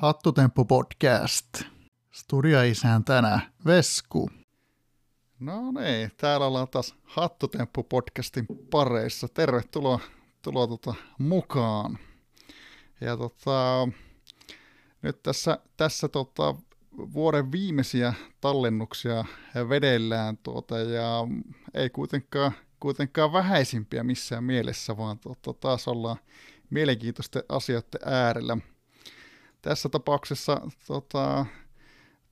Hattutemppu podcast. Studioisäntänä Vesku. No niin, täällä ollaan taas Hattutemppu podcastin pareissa. Tervetuloa tuloa tota, mukaan. Ja tota, nyt tässä, tässä tota, vuoden viimeisiä tallennuksia vedellään tuota, ja ei kuitenkaan, kuitenkaan vähäisimpiä missään mielessä, vaan tuota, taas ollaan mielenkiintoisten asioiden äärellä. Tässä tapauksessa tota,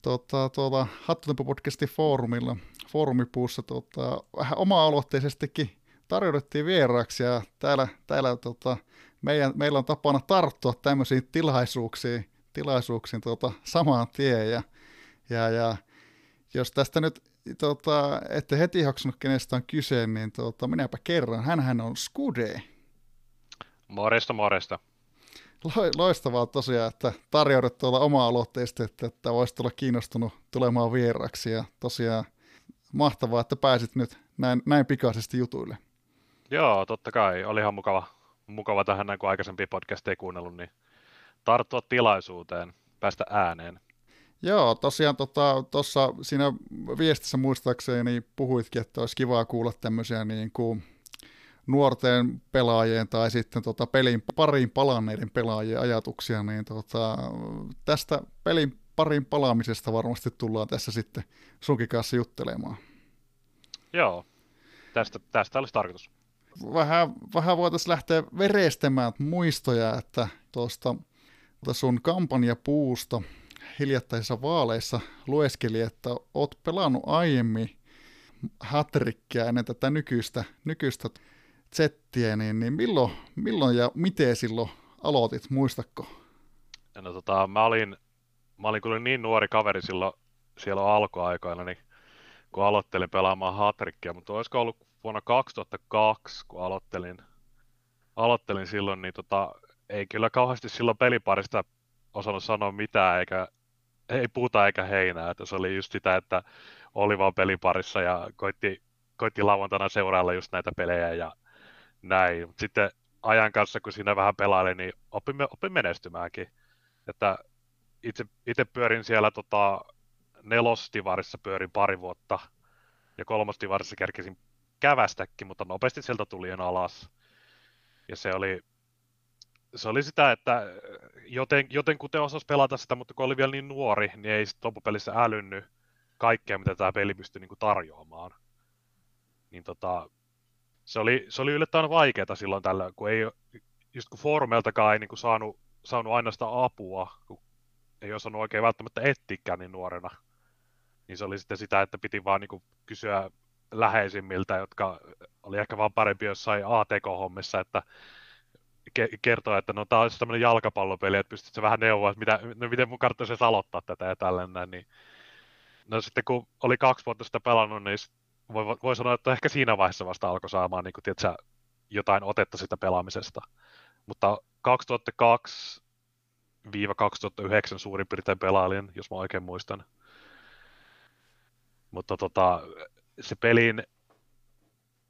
tota, tuolla Hattutempo-podcastin foorumilla, foorumipuussa tota, vähän oma-aloitteisestikin tarjouduttiin vieraaksi ja täällä, täällä tota, meidän, meillä on tapana tarttua tämmöisiin tilaisuuksiin, tilaisuuksiin tota, samaan tien ja, ja, ja jos tästä nyt tota, ette heti haksunut kenestä on kyse, niin tota, minäpä kerran. Hänhän on Skude. Moresta, moresta. Loistavaa tosiaan, että tarjoudut tuolla oma-aloitteisesti, että, että voisit olla kiinnostunut tulemaan vieraksi ja tosiaan mahtavaa, että pääsit nyt näin, näin pikaisesti jutuille. Joo, totta kai. Oli ihan mukava, mukava tähän näin, kun aikaisempi podcast ei kuunnellut, niin tarttua tilaisuuteen, päästä ääneen. Joo, tosiaan tuossa tota, siinä viestissä muistaakseni puhuitkin, että olisi kivaa kuulla tämmöisiä niin kuin nuorten pelaajien tai sitten tota pelin pariin palanneiden pelaajien ajatuksia, niin tota, tästä pelin parin palaamisesta varmasti tullaan tässä sitten sunkin kanssa juttelemaan. Joo, tästä, tästä olisi tarkoitus. Vähän, vähän voitaisiin lähteä verestämään muistoja, että tuosta sun kampanjapuusta hiljattaisissa vaaleissa lueskeli, että oot pelannut aiemmin hatrikkia ennen tätä nykyistä, nykyistä zettiä, niin, niin milloin, milloin ja miten silloin aloitit, muistatko? No tota, mä olin, mä olin kyllä niin nuori kaveri silloin siellä alkuaikoina, niin kun aloittelin pelaamaan hatrikkia, mutta olisiko ollut vuonna 2002, kun aloittelin, aloittelin silloin, niin tota, ei kyllä kauheasti silloin peliparista osannut sanoa mitään, eikä ei puuta eikä heinää, että se oli just sitä, että oli vaan peliparissa ja koitti, koitti lauantaina seurailla just näitä pelejä ja näin. Mut sitten ajan kanssa, kun siinä vähän pelaili, niin opin, opin menestymäänkin. Että itse, itse pyörin siellä tota, nelostivarissa pyörin pari vuotta ja kolmostivarissa kerkesin kävästäkin, mutta nopeasti sieltä tuli alas. Ja se oli, se oli sitä, että joten, joten kuten osasi pelata sitä, mutta kun oli vielä niin nuori, niin ei sitten loppupelissä älynnyt kaikkea, mitä tämä peli pystyi niin kuin tarjoamaan. Niin tota, se oli, se oli yllättävän vaikeaa silloin tällä, kun ei, just kun foorumeiltakaan ei niin kuin saanut, saanut aina sitä apua, kun ei osannut oikein välttämättä ettikään niin nuorena. Niin se oli sitten sitä, että piti vaan niin kuin kysyä läheisimmiltä, jotka oli ehkä vaan parempi jossain ATK-hommissa, että ke- kertoa, että no tämä olisi tämmöinen jalkapallopeli, että pystyt se vähän neuvoa, että mitä, no, miten mun kannattaisi aloittaa tätä ja tällainen, niin no sitten kun oli kaksi vuotta sitä pelannut, niin voi, voi sanoa, että ehkä siinä vaiheessa vasta alkoi saamaan niin kuin, tiedätkö, jotain otetta sitä pelaamisesta. Mutta 2002 2009 suurin piirtein pelailin, jos mä oikein muistan. Mutta tota, se pelin,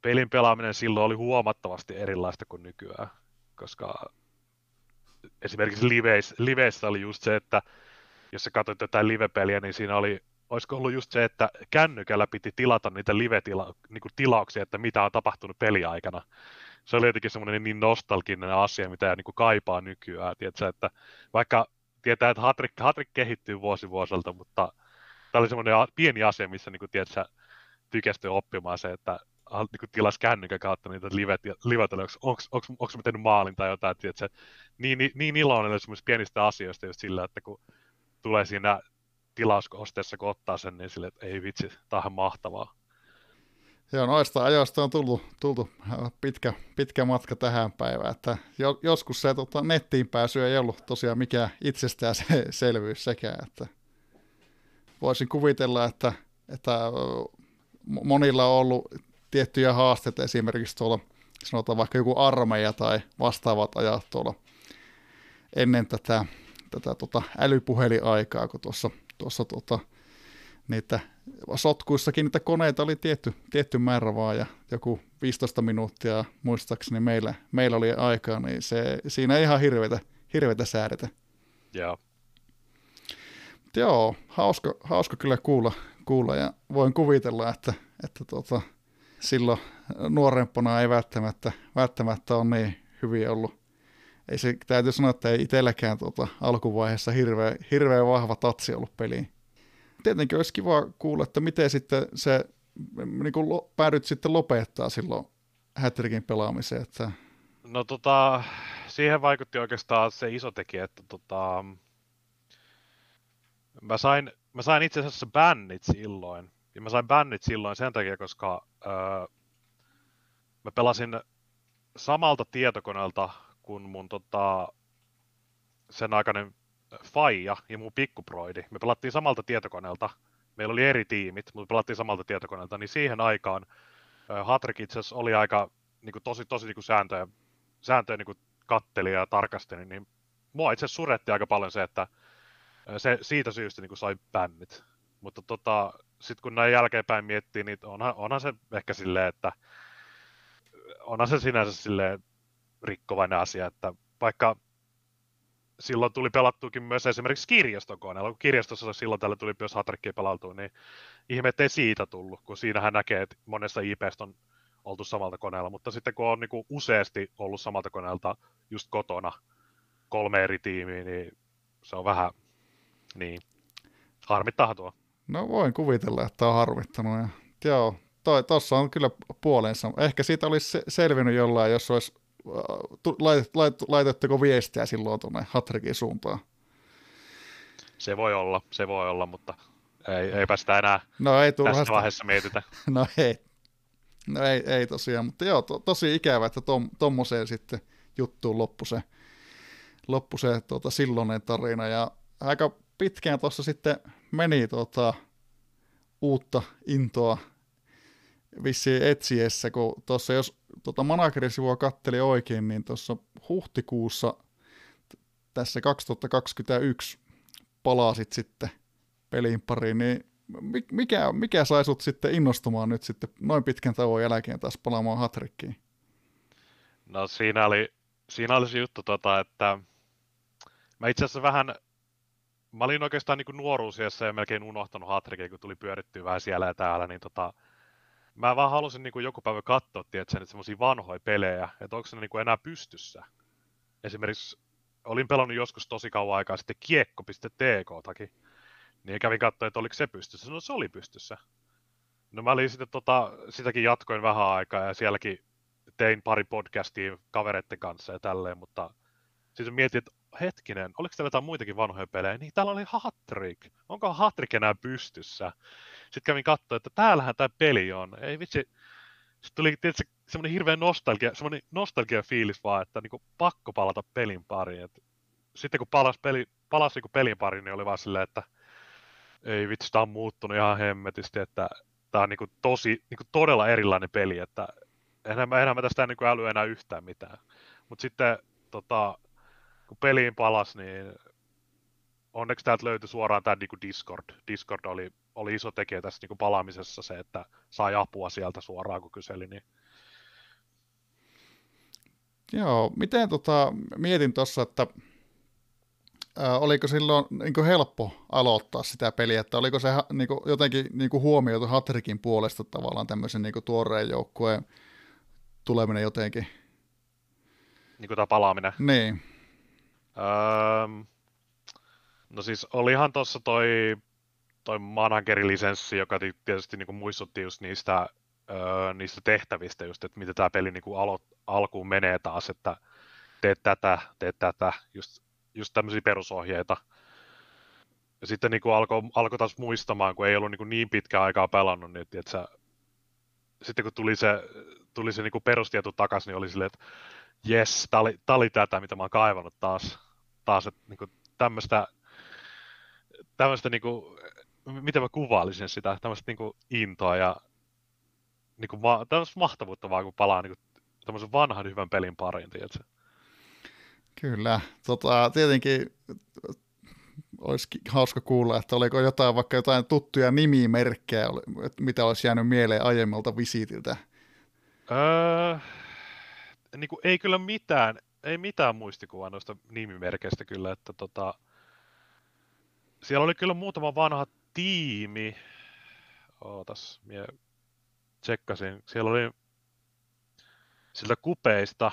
pelin pelaaminen silloin oli huomattavasti erilaista kuin nykyään, koska esimerkiksi liveissä, liveissä oli just se, että jos sä katsoit jotain live-peliä, niin siinä oli olisiko ollut just se, että kännykällä piti tilata niitä live-tilauksia, niin että mitä on tapahtunut peliaikana. Se oli jotenkin semmoinen niin nostalginen asia, mitä niin kuin kaipaa nykyään. Tiedätkö, että vaikka tietää, että Hatrik, Hatrik kehittyy vuosi vuosilta, mutta tämä oli semmoinen pieni asia, missä niin kuin, tiedätkö, tykästyi oppimaan se, että niin kuin tilas kännykän kautta niitä livet, livet onko, mä tehnyt maalin tai jotain, tiedätkö, niin, niin, niin iloinen oli pienistä asioista just sillä, että kun tulee siinä tilauskosteessa, kun ottaa sen, niin sille, että ei vitsi, tämä on mahtavaa. Joo, noista ajoista on tullut, tullut pitkä, pitkä matka tähän päivään, että jo, joskus se tota, nettiin pääsy ei ollut tosiaan mikään itsestäänselvyys sekään, että voisin kuvitella, että, että monilla on ollut tiettyjä haasteita esimerkiksi tuolla, sanotaan vaikka joku armeija tai vastaavat ajat tuolla ennen tätä, tätä tota älypuhelinaikaa, kun tuossa tuossa tota, niitä sotkuissakin niitä koneita oli tietty, tietty määrä vaan ja joku 15 minuuttia muistaakseni meillä, meillä oli aikaa, niin se, siinä ei ihan hirveitä, hirveitä säädetä. Joo. joo, hauska, hauska kyllä kuulla, kuulla ja voin kuvitella, että, että tota, silloin nuorempana ei välttämättä, välttämättä ole niin hyvin ollut. Ei se, täytyy sanoa, että ei itselläkään tuota, alkuvaiheessa hirveän, hirveän vahva tatsi ollut peliin. Tietenkin olisi kiva kuulla, että miten sitten se, niin kuin päädyt sitten lopettaa silloin Hattrickin pelaamiseen. Että... No tota, siihen vaikutti oikeastaan se iso tekijä, että tota, mä sain, mä sain itse asiassa bännit silloin. Ja mä sain bännit silloin sen takia, koska öö, mä pelasin samalta tietokoneelta kuin mun tota, sen aikainen Faija ja mun pikkuproidi. Me pelattiin samalta tietokoneelta. Meillä oli eri tiimit, mutta pelattiin samalta tietokoneelta. Niin siihen aikaan Hatrik itse asiassa oli aika niin kuin, tosi, tosi niin kuin sääntöjä, sääntöjä niin kuin katteli ja tarkasteli. Niin mua itse asiassa suretti aika paljon se, että se, siitä syystä niin kuin sai bännit. Mutta tota, sitten kun näin jälkeenpäin miettii, niin onhan, onhan se ehkä silleen, että onhan se sinänsä silleen rikkovainen asia, että vaikka silloin tuli pelattuukin myös esimerkiksi kirjastokoneella, kun kirjastossa silloin tällä tuli myös Hatrikkiä pelattua, niin ihme, ei siitä tullut, kun siinähän näkee, että monessa IPstä on oltu samalta koneella, mutta sitten kun on niin kuin useasti ollut samalta koneelta just kotona kolme eri tiimiä, niin se on vähän niin, harmittaa tuo. No voin kuvitella, että on harmittanut. Ja, joo, toi, tossa on kyllä puolensa. Ehkä siitä olisi selvinnyt jollain, jos olisi äh, laitet, lait, laitetteko viestiä silloin tuonne Hatrikin suuntaan. Se voi olla, se voi olla, mutta ei, eipä sitä enää no, ei tässä vaiheessa mietitä. no ei, no ei, ei tosiaan, mutta joo, to, tosi ikävä, että tom, tommoseen sitten juttuun loppu se, loppu se tuota, silloinen tarina, ja aika pitkään tuossa sitten meni tota, uutta intoa vissiin etsiessä, kun tuossa jos tota managerisivua katteli oikein, niin tuossa huhtikuussa tässä 2021 palasit sitten pelin pariin, niin mikä, mikä sai sut sitten innostumaan nyt sitten noin pitkän tauon jälkeen taas palaamaan Hatrikkiin? No siinä oli, siinä oli se juttu, tota, että mä itse asiassa vähän mä olin oikeastaan niin nuoruusiassa ja melkein unohtanut Hatrikin, kun tuli pyörittyä vähän siellä ja täällä, niin tota, mä vaan halusin niin kuin joku päivä katsoa, tiedätkö, että semmoisia vanhoja pelejä, että onko ne niin kuin enää pystyssä. Esimerkiksi olin pelannut joskus tosi kauan aikaa sitten kiekko.tk-takin, niin kävin katsoa, että oliko se pystyssä. No se oli pystyssä. No mä olin sitten tota, sitäkin jatkoin vähän aikaa ja sielläkin tein pari podcastia kavereiden kanssa ja tälleen, mutta sitten mietin, että hetkinen, oliko täällä jotain muitakin vanhoja pelejä? Niin täällä oli Hattrick. Onko Hattrick enää pystyssä? Sitten kävin katsoa, että täällähän tämä peli on. Ei vitsi. Sitten tuli tietysti semmoinen hirveä nostalgia, semmoinen nostalgia fiilis vaan, että niinku pakko palata pelin pariin. Et sitten kun palasi, peli, palasi niinku pelin pariin, niin oli vaan silleen, että ei vitsi, tämä on muuttunut ihan hemmetisti, että tämä on niinku tosi, niinku todella erilainen peli, että enää, enää mä tästä niinku äly enää yhtään mitään. Mutta sitten tota, kun peliin palas, niin onneksi täältä löytyi suoraan tämä niin Discord. Discord oli, oli iso tekijä tässä niin palaamisessa se, että sai apua sieltä suoraan, kun kyseli. Niin... Joo, miten tota, mietin tuossa, että ää, oliko silloin niin helppo aloittaa sitä peliä, että oliko se niin kuin, jotenkin niin kuin huomioitu Hatrikin puolesta tavallaan tämmöisen niin kuin tuoreen joukkueen tuleminen jotenkin? Niin kuin tämä palaaminen? Niin. Öö, no siis olihan tuossa toi, toi managerilisenssi, joka tietysti niin kuin muistutti just niistä, öö, niistä tehtävistä, just, että miten tämä peli niin kuin alo, alkuun menee taas, että teet tätä, teet tätä, just, just tämmöisiä perusohjeita. Ja sitten niin alkoi alko taas muistamaan, kun ei ollut niin, kuin niin pitkään aikaa pelannut, niin että sä, sitten kun tuli se, tuli se niin kuin perustieto takaisin, niin oli silleen, että jes, tää oli, tää oli tätä, mitä mä oon kaivannut taas taas, että niin kuin tämmöistä, tämmöistä niin kuin, miten mä kuvailisin sitä, tämmöistä niin kuin intoa ja niin kuin, tämmöistä mahtavuutta vaan, kun palaa niin kuin, tämmöisen vanhan hyvän pelin pariin, tiedätkö? Kyllä, tota, tietenkin olisi hauska kuulla, että oliko jotain, vaikka jotain tuttuja nimimerkkejä, mitä olisi jäänyt mieleen aiemmalta visiitiltä. Öö, niin kuin, ei kyllä mitään ei mitään muistikuvaa noista nimimerkeistä kyllä, että tota, siellä oli kyllä muutama vanha tiimi. Ootas, mie tsekkasin. Siellä oli siltä kupeista,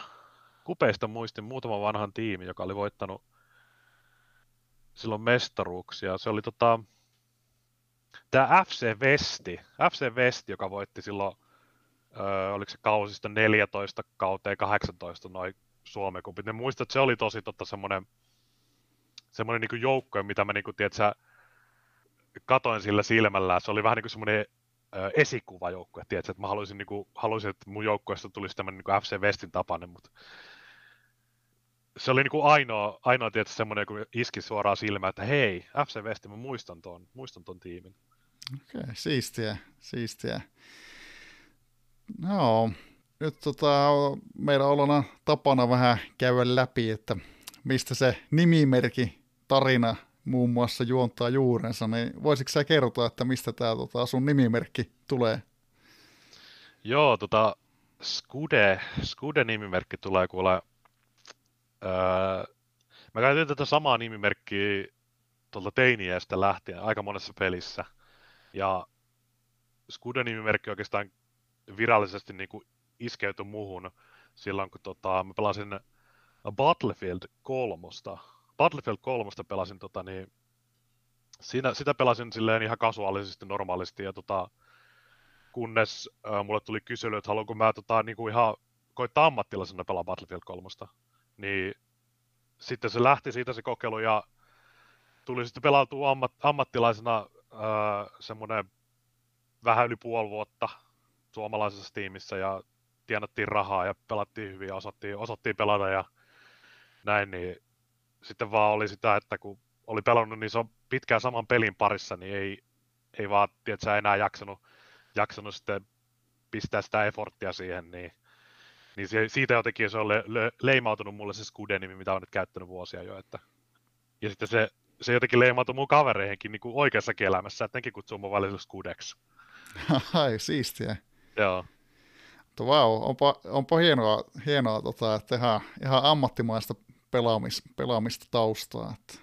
kupeista muistin muutaman vanhan tiimi, joka oli voittanut silloin mestaruuksia. Se oli tota, tämä FC Vesti, FC Vesti, joka voitti silloin, öö, oliko se kausista 14 kauteen 18 noin Suomen kupit. Ne muistat, että se oli tosi tota, semmoinen, semmoinen niin joukko, mitä mä niin kuin, tiedät, katoin sillä silmällä. Se oli vähän niin kuin semmoinen esikuvajoukkue, tiedätkö, että mä haluaisin, niin kuin, haluaisin, että mun joukkueesta tulisi tämmöinen niin FC Westin tapainen, mutta se oli niin kuin ainoa, ainoa tietysti semmoinen, joka iski suoraan silmään, että hei, FC West, mä muistan ton, muistan ton tiimin. Okei, okay, siistiä, siistiä. No, nyt tota, meillä ollaan tapana vähän käydä läpi, että mistä se nimimerkki tarina muun muassa juontaa juurensa, niin voisitko sä kertoa, että mistä tämä tota, sun nimimerkki tulee? Joo, tota, Skude, Skude-nimimerkki tulee kuule Öö, mä käytin tätä samaa nimimerkkiä tuolta teiniästä lähtien aika monessa pelissä. Ja Skude-nimimerkki oikeastaan virallisesti niin kuin iskeytyi muuhun silloin, kun tota, mä pelasin Battlefield 3. Battlefield 3 pelasin tota, niin, siinä, sitä pelasin silleen ihan kasuaalisesti, normaalisti, ja tota, kunnes äh, mulle tuli kysely, että haluanko mä tota, niin kuin ihan koittaa ammattilaisena pelaa Battlefield 3 niin sitten se lähti siitä se kokeilu ja tuli sitten pelautua ammat, ammattilaisena öö, semmoinen vähän yli puoli vuotta suomalaisessa tiimissä ja tienattiin rahaa ja pelattiin hyvin ja osattiin, osattiin pelata ja näin, niin sitten vaan oli sitä, että kun oli pelannut niin se on pitkään saman pelin parissa, niin ei, ei vaan, tiedätkö, enää jaksanut, jaksanut sitten pistää sitä efforttia siihen, niin niin se, siitä jotenkin se on le, le, leimautunut mulle se Skude-nimi, mitä on nyt käyttänyt vuosia jo. Että... Ja sitten se, se jotenkin leimautui mun kavereihinkin niin oikeassa elämässä, että nekin kutsuu mun välillä Skudeksi. Ai, siistiä. Joo. Mutta vau, wow, onpa, onpa hienoa, hienoa tota, että ihan, ihan ammattimaista pelaamis, pelaamista taustaa. Että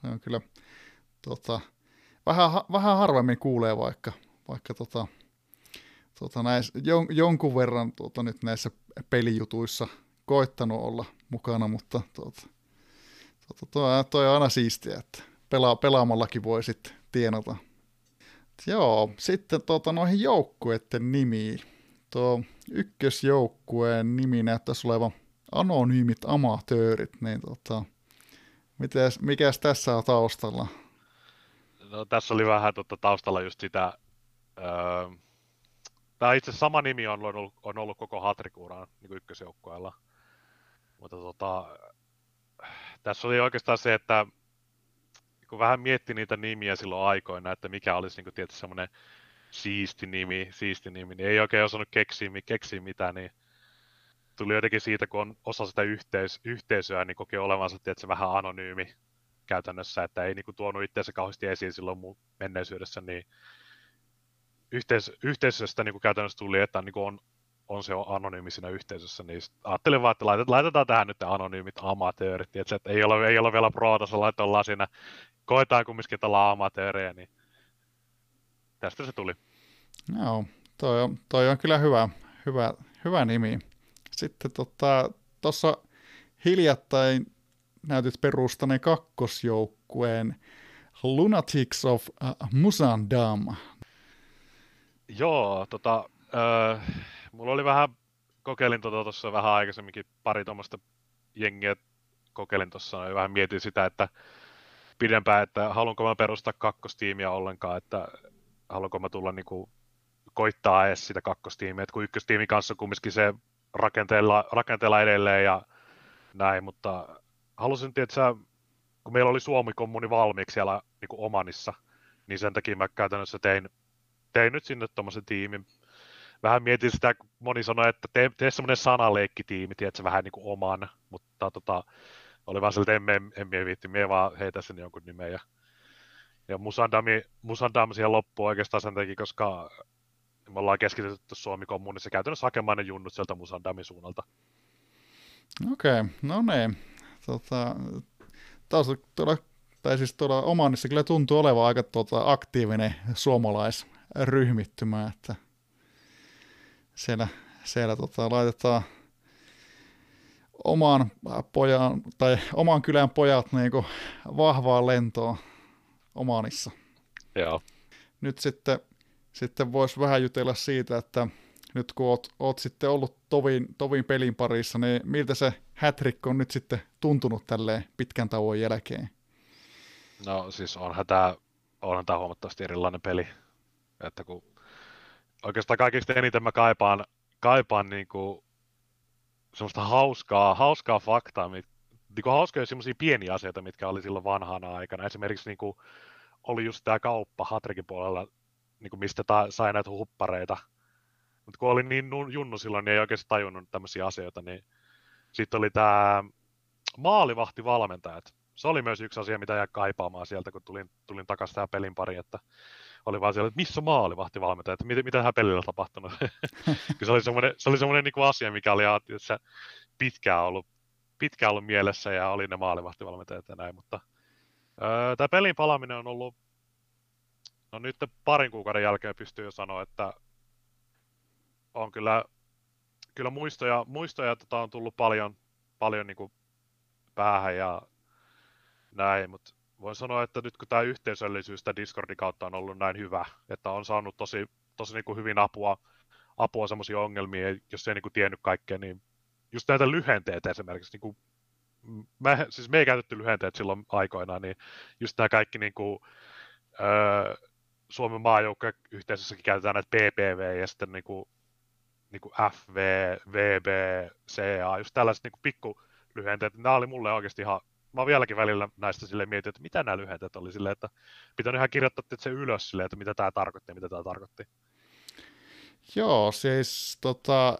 se on kyllä tota, vähän, vähän harvemmin kuulee vaikka, vaikka tota, tota, näis, jon, jonkun verran tota, nyt näissä pelijutuissa koittanut olla mukana, mutta tota, tota, toi, toi on aina siistiä, että pela, pelaamallakin voi sitten tienata. Joo, sitten tota, noihin joukkueiden nimiin. Tuo ykkösjoukkueen nimi näyttäisi olevan Anonyymit Amatöörit, niin tota, mitäs, mikäs tässä on taustalla? No, tässä oli vähän tota, taustalla just sitä, öö, Tämä itse sama nimi on ollut, on ollut koko Hatrikuuran niin ykkösjoukkueella. Mutta tota, tässä oli oikeastaan se, että kun vähän mietti niitä nimiä silloin aikoina, että mikä olisi niin tietysti semmoinen siisti nimi, siisti nimi, niin ei oikein osannut keksiä, keksiä mitään, niin tuli jotenkin siitä, kun on osa sitä yhteis- yhteisöä, niin kokee olevansa tietysti vähän anonyymi käytännössä, että ei niin kuin, tuonut itseänsä kauheasti esiin silloin mun menneisyydessä, niin yhteis- yhteisöstä niin kuin käytännössä tuli, että niin kuin on, on se anonyymi siinä yhteisössä, niin ajattelin vaan, että laitetaan, laitetaan tähän nyt anonyymit amatöörit, että, että ei, ole, ei ole vielä pro-tasolla, että ollaan siinä, koetaan kumminkin, että ollaan amatöörejä, niin tästä se tuli. Joo, toi on, toi on kyllä hyvä, hyvä, hyvä nimi. Sitten tuossa tota, hiljattain näytit perustaneen kakkosjoukkueen Lunatics of Musandam. Joo, tota, öö, mulla oli vähän, kokeilin tuossa vähän aikaisemminkin pari tuommoista jengiä kokeilin tuossa ja vähän mietin sitä, että pidempään, että haluanko mä perustaa kakkostiimiä ollenkaan, että haluanko mä tulla niin kuin, koittaa edes sitä kakkostiimiä, että kun ykköstiimi kanssa kumminkin se rakenteella, rakenteella edelleen ja näin, mutta halusin tietää, kun meillä oli Suomi-kommuni valmiiksi siellä niin kuin Omanissa, niin sen takia mä käytännössä tein tein nyt sinne tuommoisen tiimin. Vähän mietin sitä, kun moni sanoi, että tee, tee semmoinen sanaleikkitiimi, tiedätkö, vähän niin kuin oman, mutta tota, oli vaan sieltä, emme, emme viitti, mie vaan heitä sen jonkun nimen. Ja, ja Musandami, Musandam siihen loppuun oikeastaan sen takia, koska me ollaan keskitytty Suomi-kommunissa käytännössä hakemaan ne junnut sieltä Musandamin suunnalta. Okei, okay, no niin. Tota, taas tuolla tai siis tuolla Omanissa kyllä tuntuu olevan aika tuota, aktiivinen suomalaisryhmittymä, että siellä, siellä tota, laitetaan oman pojan, tai oman kylän pojat niin kuin vahvaan lentoon Omanissa. Joo. Nyt sitten, sitten voisi vähän jutella siitä, että nyt kun oot, oot sitten ollut tovin, tovin pelin parissa, niin miltä se hätrikko on nyt sitten tuntunut tälleen pitkän tauon jälkeen? No siis onhan tämä, onhan tämä huomattavasti erilainen peli. Että kun oikeastaan kaikista eniten mä kaipaan, kaipaan niin kuin semmoista hauskaa, hauskaa faktaa, mit, niin kuin hauskoja semmoisia pieniä asioita, mitkä oli silloin vanhana aikana. Esimerkiksi niin kuin, oli just tämä kauppa Hatrikin puolella, niin kuin mistä ta, sai näitä huppareita. Mutta kun oli niin junnu silloin, niin ei oikeasti tajunnut tämmöisiä asioita, niin sitten oli tämä maalivahtivalmentajat. Se oli myös yksi asia, mitä jäi kaipaamaan sieltä, kun tulin, tulin takaisin tähän pelin pari, että oli vaan siellä, että missä maalivahtivalmentaja, että mitä, mitä tähän pelillä tapahtunut. se oli semmoinen, se oli semmoinen niin asia, mikä oli että pitkään ollut, pitkään ollut mielessä ja oli ne maalivahtivalmentajat ja näin, mutta öö, tämä pelin palaaminen on ollut, no nyt parin kuukauden jälkeen pystyy jo sanoa, että on kyllä, kyllä muistoja, muistoja tota, on tullut paljon, paljon niin kuin päähän ja näin, mutta voin sanoa, että nyt kun tämä yhteisöllisyys tämä Discordin kautta on ollut näin hyvä, että on saanut tosi, tosi niin kuin hyvin apua, apua semmoisia ongelmia, jos ei niin kuin tiennyt kaikkea, niin just näitä lyhenteitä esimerkiksi, niin kuin, mä, siis me ei käytetty lyhenteet silloin aikoinaan, niin just nämä kaikki niin kuin, öö, Suomen maajoukkojen yhteisössäkin käytetään näitä PPV ja sitten niin kuin, niin kuin FV, VB, CA, just tällaiset niin kuin pikku lyhenteet, nämä oli mulle oikeasti ihan mä oon vieläkin välillä näistä sille mietin, että mitä nämä lyhenteet oli silleen, että pitänyt ihan kirjoittaa että se ylös silleen, että mitä tämä tarkoitti ja mitä tämä tarkoitti. Joo, siis tota,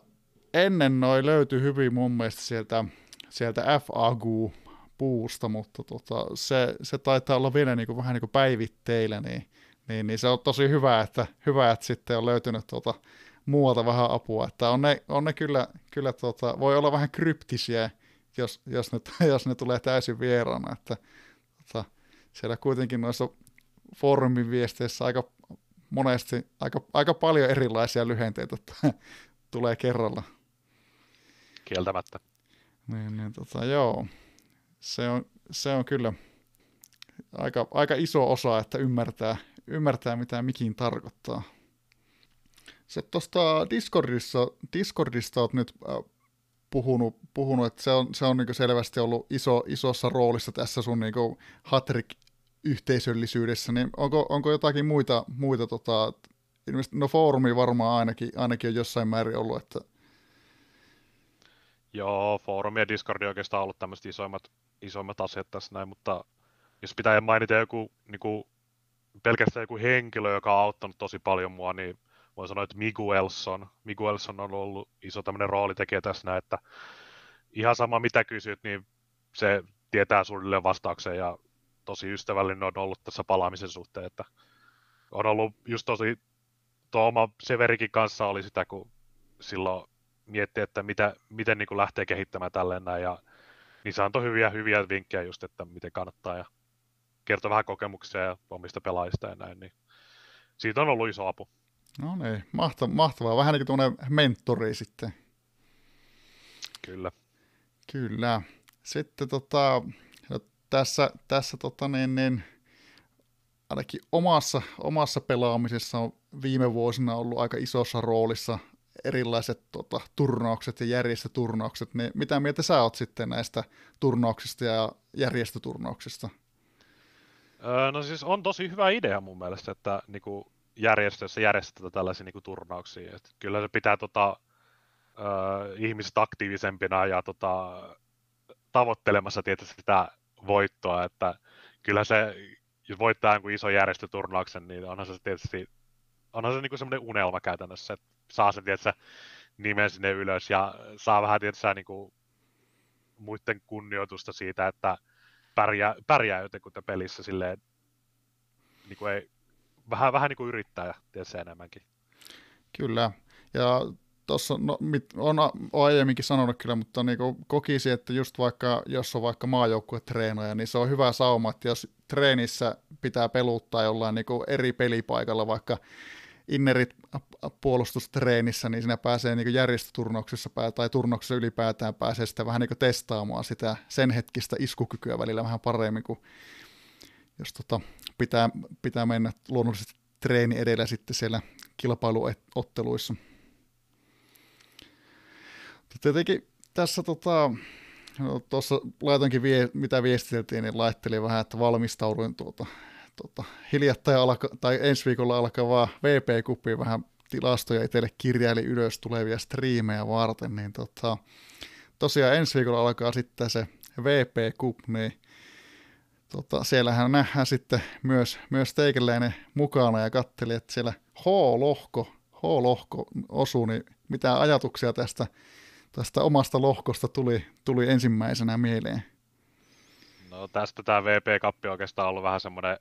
ennen noi löytyi hyvin mun mielestä sieltä, sieltä FAGU puusta, mutta tota, se, se taitaa olla vielä niin kuin, vähän niin kuin päivitteillä, niin, niin, niin, se on tosi hyvä, että, hyvä, että sitten on löytynyt tota, muualta vähän apua, että on ne, on ne kyllä, kyllä tota, voi olla vähän kryptisiä jos, jos, ne, jos ne tulee täysin vieraana, että tota, siellä kuitenkin noissa foorumin viesteissä aika monesti aika, aika paljon erilaisia lyhenteitä että tulee kerralla. Kieltämättä. Niin, niin tota, joo. Se on, se on kyllä aika, aika iso osa, että ymmärtää, ymmärtää mitä mikin tarkoittaa. Se tuosta Discordissa, Discordista olet nyt äh, puhunut, puhunut että se on, se on niin selvästi ollut iso, isossa roolissa tässä sun niin hatrik yhteisöllisyydessä, niin onko, onko jotakin muita, muita tota, no foorumi varmaan ainakin, ainakin on jossain määrin ollut, että Joo, foorumi ja Discord on oikeastaan ollut tämmöiset isoimmat, isoimmat asiat tässä näin, mutta jos pitää mainita joku niin kuin, pelkästään joku henkilö, joka on auttanut tosi paljon mua, niin voin sanoa, että Miguelson, Miguelson on ollut iso tämmöinen roolitekijä tässä näin, että ihan sama mitä kysyt, niin se tietää suunnilleen vastauksen ja tosi ystävällinen on ollut tässä palaamisen suhteen, että on ollut just tosi, tuo oma Severikin kanssa oli sitä, kun silloin mietti, että mitä, miten niin lähtee kehittämään tälleen näin, ja niin se antoi hyviä, hyviä vinkkejä just, että miten kannattaa, ja kertoi vähän kokemuksia ja omista pelaajista ja näin, niin siitä on ollut iso apu. No niin, mahtavaa, mahtavaa. Vähän niin kuin mentori sitten. Kyllä. Kyllä. Sitten tota, tässä, tässä tota niin, niin, ainakin omassa, omassa pelaamisessa on viime vuosina ollut aika isossa roolissa erilaiset tota, turnaukset ja järjestöturnaukset. Niin mitä mieltä sä oot sitten näistä turnauksista ja järjestöturnauksista? Öö, no siis on tosi hyvä idea mun mielestä, että niinku, järjestöissä järjestetään tällaisia niin kuin, turnauksia. Et kyllä se pitää tota, ö, ihmiset aktiivisempina ja tota, tavoittelemassa tietysti sitä voittoa, että kyllä se, jos voittaa jonkun ison järjestöturnauksen, niin onhan se tietysti onhan se niin semmoinen unelma käytännössä, että saa sen tietysti nimen sinne ylös ja saa vähän tietysti niin kuin, muiden kunnioitusta siitä, että pärjää, pärjää jotenkin pelissä silleen, niin kuin ei, vähän, vähän niin kuin yrittäjä, tietysti enemmänkin. Kyllä, ja tuossa no, on, on aiemminkin sanonut kyllä, mutta niin kokisi, että just vaikka, jos on vaikka maajoukkuetreenaja, niin se on hyvä sauma, että jos treenissä pitää peluttaa jollain niin eri pelipaikalla, vaikka innerit puolustustreenissä, niin siinä pääsee niin järjestöturnauksessa tai turnauksessa ylipäätään pääsee sitä vähän niin testaamaan sitä sen hetkistä iskukykyä välillä vähän paremmin kuin jos tota, pitää, pitää mennä luonnollisesti treeni edellä sitten siellä kilpailuotteluissa. Tietenkin tässä tota, no, tuossa laitoinkin, vie, mitä viestiteltiin, niin laittelin vähän, että valmistauduin tuota, tuota, hiljattain alka, tai ensi viikolla alkavaa VP-kuppiin vähän tilastoja itselle kirjaili ylös tulevia striimejä varten, niin tota, tosiaan ensi viikolla alkaa sitten se VP Cup, niin tota, siellähän nähdään sitten myös, myös teikäläinen mukana ja katteli, että siellä H-lohko, H-lohko osui, niin mitä ajatuksia tästä, tästä omasta lohkosta tuli, tuli ensimmäisenä mieleen? No tästä tämä VP-kappi on oikeastaan ollut vähän semmoinen,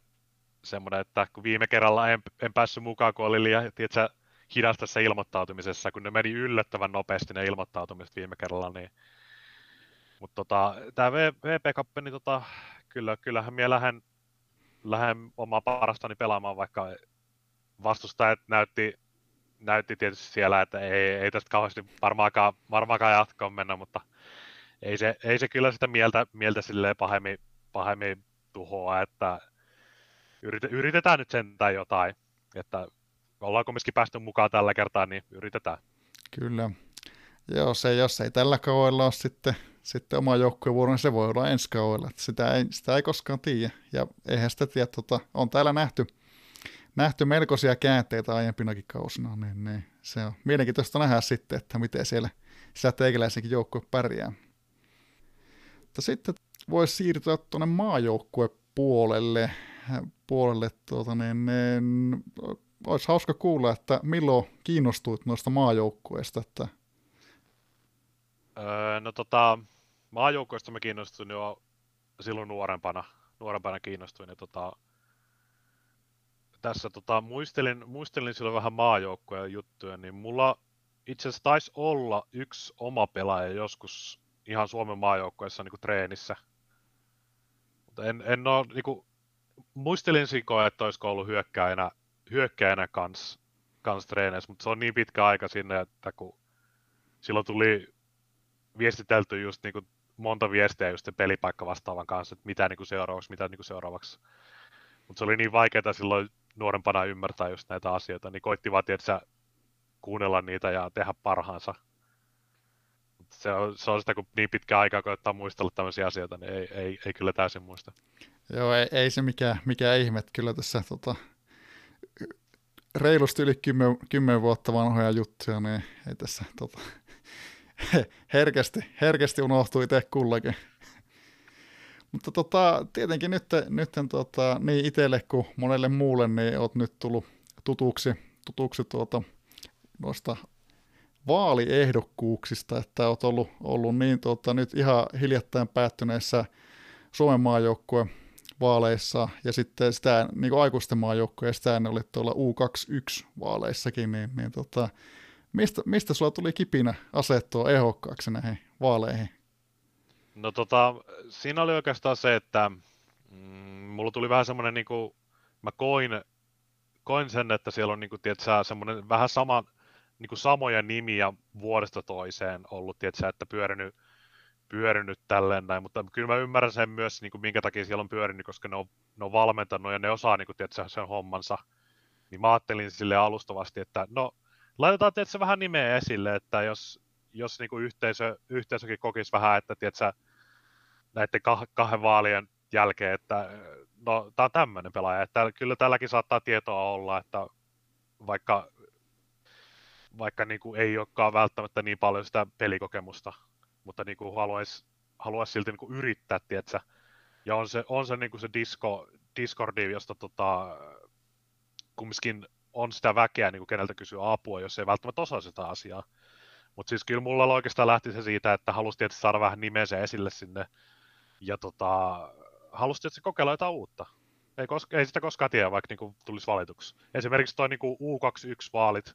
semmoinen että kun viime kerralla en, en päässyt mukaan, kun oli liian tiedätkö, hidas tässä ilmoittautumisessa, kun ne meni yllättävän nopeasti ne ilmoittautumiset viime kerralla, niin mutta tota, tämä VP-kappi, niin tota, kyllä, kyllähän minä lähden, lähden omaa parastani pelaamaan, vaikka vastustajat näytti, näytti tietysti siellä, että ei, ei tästä kauheasti varmaankaan, varmaankaan jatkoon mennä, mutta ei se, ei se kyllä sitä mieltä, mieltä silleen pahemmin, pahemmin tuhoa, että yritetään nyt sentään jotain, että ollaan kumminkin päästy mukaan tällä kertaa, niin yritetään. Kyllä. Joo, se, jos ei tällä kaudella ole sitten sitten oma joukkuevuoro, niin se voi olla ensi kaudella. Sitä ei, sitä ei koskaan tiedä. Ja eihän sitä tiedä, tota, on täällä nähty, nähty melkoisia käänteitä aiempinakin kausina, niin, niin se on mielenkiintoista nähdä sitten, että miten siellä sitä teikäläisenkin joukkue pärjää. Mutta sitten voisi siirtyä tuonne maajoukkuepuolelle. Puolelle, tuota, niin, niin, olisi hauska kuulla, että milloin kiinnostuit noista maajoukkueista, että Öö, no tota, maajoukkoista mä kiinnostuin jo silloin nuorempana, nuorempana kiinnostuin. Ja tota, tässä tota, muistelin, muistelin silloin vähän maajoukkoja juttuja, niin mulla itse asiassa taisi olla yksi oma pelaaja joskus ihan Suomen maajoukkoissa niin treenissä. Mutta en, en ole, niin kuin, muistelin sikoa, että olisiko ollut hyökkäjänä, hyökkäjänä kans, kans treeneissä, mutta se on niin pitkä aika sinne, että kun silloin tuli viestitelty just niin kuin monta viestiä just sen pelipaikka vastaavan kanssa, että mitä niin kuin seuraavaksi, mitä niin kuin seuraavaksi. Mutta se oli niin vaikeaa silloin nuorempana ymmärtää just näitä asioita, niin koitti vaan tietysti kuunnella niitä ja tehdä parhaansa. Se on, se on sitä, kun niin pitkä aikaa koettaa muistella tämmöisiä asioita, niin ei, ei, ei kyllä täysin muista. Joo, ei, ei se mikään, mikään ihme. Kyllä tässä tota, reilusti yli kymmen, kymmen vuotta vanhoja juttuja, niin ei tässä tota, herkästi, herkästi unohtui itse kullakin. Mutta tota, tietenkin nyt, nyt tota, niin itselle kuin monelle muulle, niin oot nyt tullut tutuksi, tutuksi tuota, noista vaaliehdokkuuksista, että oot ollut, ollut niin tuota, nyt ihan hiljattain päättyneissä Suomen maajoukkueen vaaleissa ja sitten sitä niin aikuisten maajoukkoja ja sitä oli tuolla U21-vaaleissakin, niin, niin tota, Mistä, mistä sulla tuli kipinä asettua ehokkaaksi näihin vaaleihin? No tota, siinä oli oikeastaan se, että mm, mulla tuli vähän semmoinen, niin kuin, mä koin, koin sen, että siellä on niin kuin, tiedätkö, semmoinen vähän sama, niin kuin samoja nimiä vuodesta toiseen ollut, tiedätkö, että pyörinyt, pyörinyt tälleen näin, mutta kyllä mä ymmärrän sen myös, niin kuin, minkä takia siellä on pyörinyt, koska ne on, ne on valmentanut ja ne osaa niin kuin, tiedätkö, sen hommansa. Niin mä ajattelin sille alustavasti, että no laitetaan tietysti vähän nimeä esille, että jos, jos niin kuin yhteisö, yhteisökin kokisi vähän, että tiedätkö, näiden kah- kahden vaalien jälkeen, että no, tämä on tämmöinen pelaaja, että kyllä tälläkin saattaa tietoa olla, että vaikka, vaikka niin kuin ei olekaan välttämättä niin paljon sitä pelikokemusta, mutta niin kuin haluaisi, haluaisi silti niin kuin yrittää, tiedätkö? ja on se, on se, niin kuin se Disco, Discordi, josta tota, kumminkin on sitä väkeä, niin kuin keneltä kysyä apua, jos ei välttämättä osaa sitä asiaa. Mutta siis kyllä mulla oikeastaan lähti se siitä, että halusi tietysti saada vähän nimensä esille sinne, ja tota, halusi tietysti kokeilla jotain uutta. Ei, koska, ei sitä koskaan tiedä, vaikka niin tulisi valituksi. Esimerkiksi tuo niin U21-vaalit,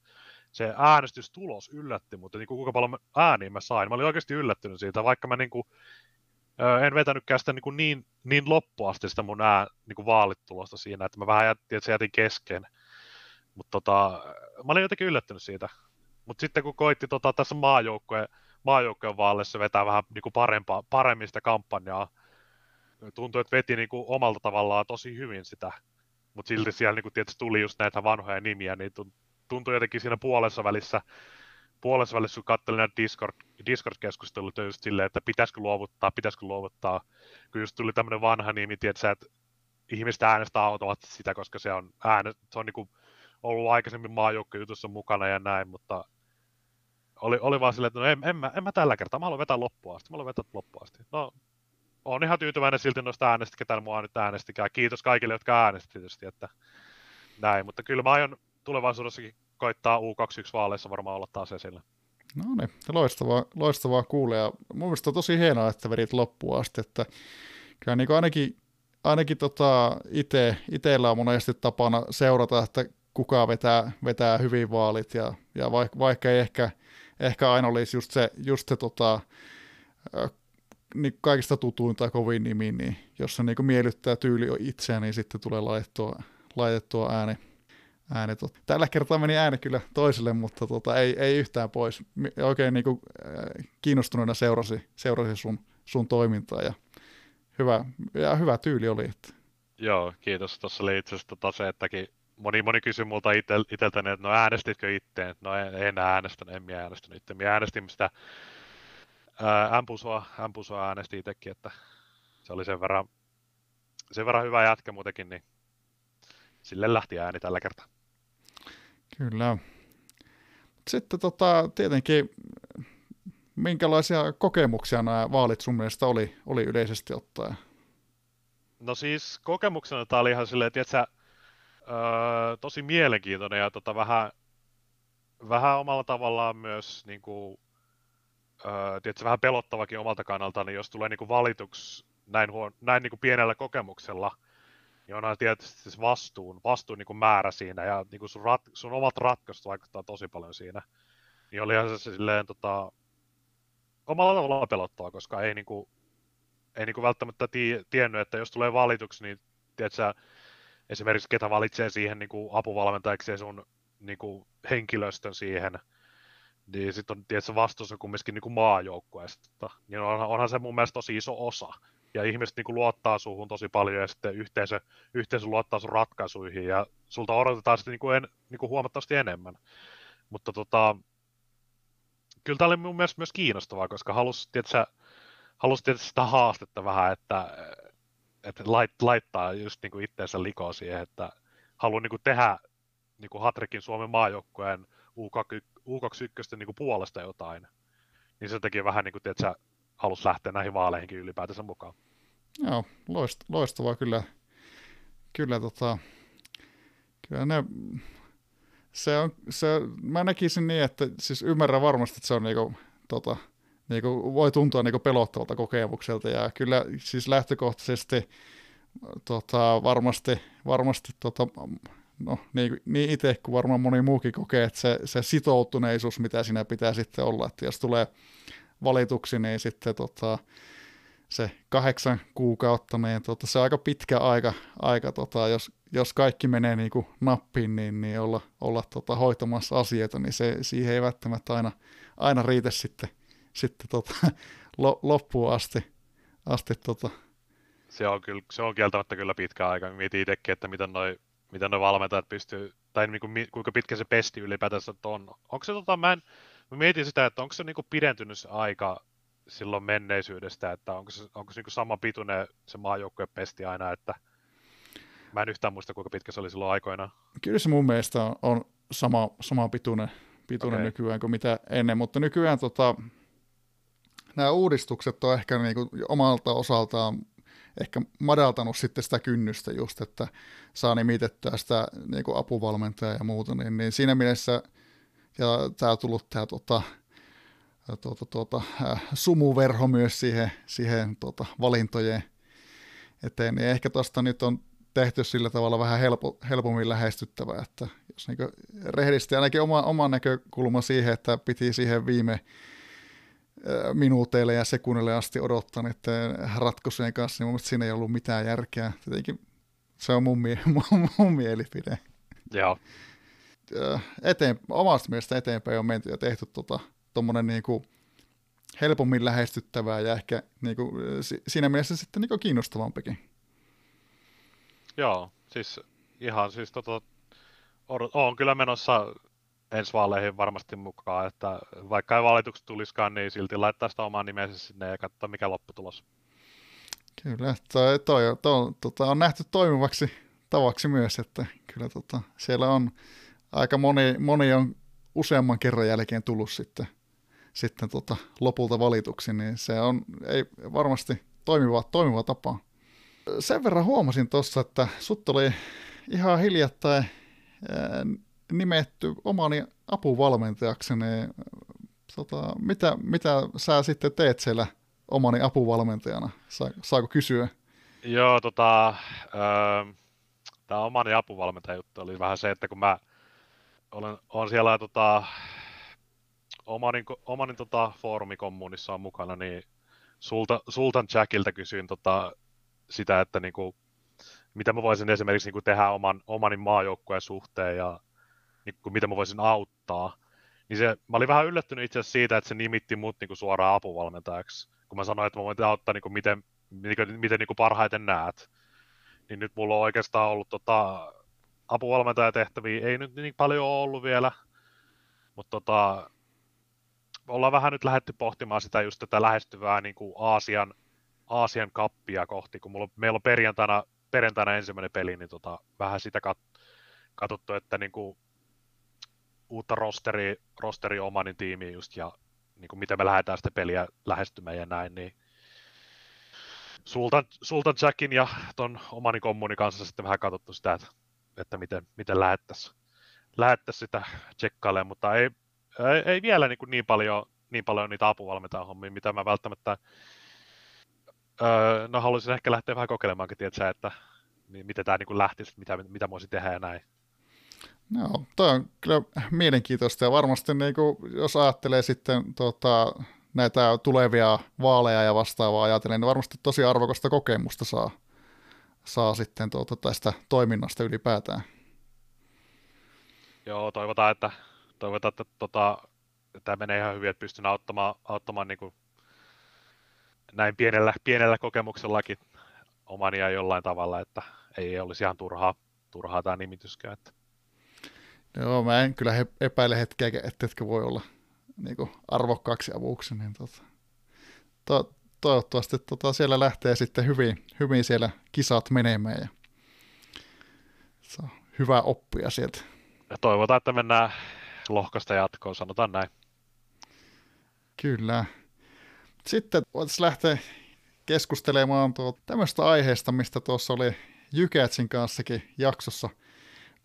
se äänestystulos yllätti, mutta niin kuin kuinka paljon ääniä mä sain. Mä olin oikeasti yllättynyt siitä, vaikka mä niin kuin, en vetänytkään sitä niin, kuin niin, niin loppuasti sitä mun ää, niin kuin vaalitulosta siinä, että mä vähän jätin, että se jätin kesken. Mutta tota, mä olin jotenkin yllättynyt siitä. Mutta sitten kun koitti tota, tässä maajoukkojen, maajoukkojen vaaleissa vetää vähän niin kuin parempaa, paremmin sitä kampanjaa, tuntui, että veti niin kuin omalta tavallaan tosi hyvin sitä. Mutta silti siellä niin kuin tietysti tuli just näitä vanhoja nimiä, niin tuntui jotenkin siinä puolessa välissä, puolessa välissä, kun katselin näitä Discord, Discord-keskusteluita just silleen, että pitäisikö luovuttaa, pitäisikö luovuttaa, kun just tuli tämmöinen vanha nimi, tiedätkö, että ihmiset äänestää automaattisesti sitä, koska se on, ääne, se on niin kuin ollut aikaisemmin maajoukkojutussa mukana ja näin, mutta oli, oli vaan silleen, että no en, en, mä, en mä tällä kertaa, mä haluan vetää loppuun asti, mä haluan vetää loppuun asti. No, on ihan tyytyväinen silti noista äänestä, ketä mua nyt äänestikään. Kiitos kaikille, jotka äänestivät tietysti, että näin. Mutta kyllä mä aion tulevaisuudessakin koittaa U21-vaaleissa varmaan olla taas esillä. No niin, loistavaa, loistavaa kuulee. mun mielestä on tosi hienoa, että vedit loppuun asti, että kyllä niin ainakin, ainakin tota ite, itsellä on monesti tapana seurata, että kuka vetää, vetää hyvin vaalit, ja, ja vaikka, vaikka ei ehkä, ehkä aina olisi just se, just se tota, niin kaikista tutuin tai kovin nimi, niin jos se niin miellyttää tyyli itseään, niin sitten tulee laitettua, laitettua ääni, ääni tot. Tällä kertaa meni ääni kyllä toiselle, mutta tota, ei, ei yhtään pois. Oikein niin kuin, äh, kiinnostuneena seurasi, seurasi sun, sun toimintaa ja hyvä, ja hyvä tyyli oli. Että. Joo, kiitos. Tuossa oli itse asiassa tota se, ettäkin moni, moni kysyi multa itel, iteltäni, että no äänestitkö itse? No en, en äänestänyt, en minä äänestänyt itse. Minä äänestin sitä Ämpusoa, Ämpusoa äänesti itsekin, että se oli sen verran, sen verran hyvä jätkä muutenkin, niin sille lähti ääni tällä kertaa. Kyllä. Sitten tota, tietenkin, minkälaisia kokemuksia nämä vaalit sun mielestä oli, oli yleisesti ottaen? No siis kokemuksena tämä oli ihan silleen, että öö, tosi mielenkiintoinen ja tota, vähän, vähän omalla tavallaan myös niin kuin, öö, tiedätkö, vähän pelottavakin omalta kannalta, niin jos tulee niin kuin valituksi näin, huon, näin niin kuin pienellä kokemuksella, niin onhan tietysti siis vastuun, vastuun niin kuin määrä siinä ja niin kuin sun, rat, sun omat ratkaisut vaikuttaa tosi paljon siinä. Niin olihan se silleen tota, omalla tavalla pelottava, koska ei, niin kuin, ei niin kuin välttämättä tie, tiennyt, että jos tulee valituksi, niin tiedätkö, esimerkiksi ketä valitsee siihen niin kuin apuvalmentajaksi ja sun niin kuin henkilöstön siihen, niin sitten on tietysti vastuus on kumminkin niin maajoukkueesta. Niin onhan, onhan se mun mielestä tosi iso osa. Ja ihmiset niin kuin luottaa suhun tosi paljon ja sitten yhteisö, yhteisö luottaa sun ratkaisuihin ja sulta odotetaan sitten niin kuin en, niin kuin huomattavasti enemmän. Mutta tota, kyllä tämä oli mun mielestä myös kiinnostavaa, koska halusi, tietysti, sitä haastetta vähän, että, että lait, laittaa just niin kuin itteensä likoa siihen, että haluaa niin kuin tehdä niin kuin Hatrikin Suomen maajoukkueen U21 niin puolesta jotain, niin se teki vähän niin kuin, että sä halus lähteä näihin vaaleihinkin ylipäätänsä mukaan. Joo, loist, loistavaa kyllä. Kyllä, tota, kyllä ne, se on, se, mä näkisin niin, että siis ymmärrän varmasti, että se on niinku, tota, niinku, voi tuntua niinku pelottavalta kokemukselta ja kyllä siis lähtökohtaisesti tota, varmasti, varmasti tota, no, niin, niin itse kuin varmaan moni muukin kokee, että se, se sitoutuneisuus, mitä siinä pitää sitten olla, että jos tulee valituksi, niin sitten tota, se kahdeksan kuukautta, niin tota, se on aika pitkä aika, aika tota, jos, jos kaikki menee niin kuin nappiin, niin, niin olla, olla tota, hoitamassa asioita, niin se, siihen ei välttämättä aina, aina riitä sitten, sitten tota, loppuun asti. asti tota. Se on, kyllä, se on kieltämättä kyllä pitkä aika. Mietin itsekin, että miten noin miten ne valmentajat pystyy, tai niin kuin, kuinka pitkä se pesti ylipäätänsä on. Onko se, tota, mä, en, mä mietin sitä, että onko se niin kuin pidentynyt se aika silloin menneisyydestä, että onko se, onko se niin kuin sama pituinen se maajoukkueen pesti aina, että mä en yhtään muista, kuinka pitkä se oli silloin aikoina. Kyllä se mun mielestä on, on sama, sama pituinen, pituinen okay. nykyään kuin mitä ennen, mutta nykyään tota, nämä uudistukset on ehkä niin kuin omalta osaltaan ehkä madaltanut sitten sitä kynnystä just, että saa nimitettyä sitä niin kuin apuvalmentajaa ja muuta, niin, niin siinä mielessä, ja tämä tullut tämä tota, tuota, tuota, äh, sumuverho myös siihen, siihen tuota, valintojen eteen, niin ehkä tuosta nyt on tehty sillä tavalla vähän helpo, helpommin lähestyttävää, että jos niin rehdisti ainakin oma, oma näkökulma siihen, että piti siihen viime minuuteille ja sekunnille asti odottaa niiden ratkaisujen kanssa, niin mun siinä ei ollut mitään järkeä. Tietenkin se on mun, mie- mun, mun mielipide. Joo. Eteen, omasta mielestä eteenpäin on menty ja tehty tota, tommonen niinku helpommin lähestyttävää ja ehkä niinku, siinä mielessä sitten niinku kiinnostavampikin. Joo, siis ihan siis tota, on kyllä menossa ensi vaaleihin varmasti mukaan, että vaikka ei valitukset tulisikaan, niin silti laittaa sitä omaa nimensä sinne ja katsoa mikä lopputulos. Kyllä, toi, toi, toi, tota, on nähty toimivaksi tavaksi myös, että kyllä tota, siellä on aika moni, moni on useamman kerran jälkeen tullut sitten, sitten tota, lopulta valituksi, niin se on ei, varmasti toimiva, toimiva tapa. Sen verran huomasin tuossa, että sut oli ihan hiljattain nimetty omani apuvalmentajakseni. Tota, mitä, mitä sä sitten teet siellä omani apuvalmentajana? Sa, saako kysyä? Joo, tota, öö, tämä omani apuvalmentaja juttu oli vähän se, että kun mä olen, olen siellä tota, omanin, omanin tota, foorumikommunissa on mukana, niin sulta, Sultan Jackilta kysyin tota, sitä, että niinku, mitä mä voisin esimerkiksi niinku tehdä oman, omanin maajoukkueen suhteen ja niin kuin, mitä mä voisin auttaa. Niin se, mä olin vähän yllättynyt itse asiassa siitä, että se nimitti mut niin kuin suoraan apuvalmentajaksi, kun mä sanoin, että mä voin auttaa niin kuin, miten, miten, miten niin kuin parhaiten näet. Niin nyt mulla on oikeastaan ollut tota, apuvalmentajatehtäviä, ei nyt niin paljon ole ollut vielä, mutta tota, ollaan vähän nyt lähdetty pohtimaan sitä just tätä lähestyvää niin kuin Aasian, Aasian kappia kohti, kun mulla, meillä on perjantaina, perjantaina ensimmäinen peli, niin tota, vähän sitä kat, katsottu, että niin kuin uutta rosteri, rosteri omanin tiimiin just ja niin kuin miten me lähdetään sitä peliä lähestymään ja näin, niin Sultan, Sultan Jackin ja ton omani kommunin kanssa sitten vähän katsottu sitä, että, että miten, miten lähettäisiin lähettäisi sitä tsekkailemaan, mutta ei, ei, ei vielä niin, kuin niin, paljon, niin paljon niitä apuvalmentajan hommia, mitä mä välttämättä öö, no haluaisin ehkä lähteä vähän kokeilemaankin, tiedätkö, että miten tämä niin lähtisi, mitä, mitä voisi tehdä ja näin. No, toi on kyllä mielenkiintoista ja varmasti niin kuin, jos ajattelee sitten tota, näitä tulevia vaaleja ja vastaavaa ajatellen, niin varmasti tosi arvokasta kokemusta saa, saa sitten tuota, tästä toiminnasta ylipäätään. Joo, toivotaan, että, toivotaan, että tota, tämä menee ihan hyvin, että pystyn auttamaan, auttamaan niin kuin näin pienellä, pienellä kokemuksellakin omania jollain tavalla, että ei olisi ihan turhaa, turhaa tämä nimityskään. Että Joo, mä en kyllä epäile hetkeä, että etkö voi olla niin kuin arvokkaaksi avuksi, niin tota, to, toivottavasti tota, siellä lähtee sitten hyvin, hyvin siellä kisat menemään ja se on hyvä oppia sieltä. Ja toivotaan, että mennään lohkosta jatkoon, sanotaan näin. Kyllä. Sitten voitaisiin lähteä keskustelemaan tuo tämmöistä aiheesta, mistä tuossa oli Jykätsin kanssakin jaksossa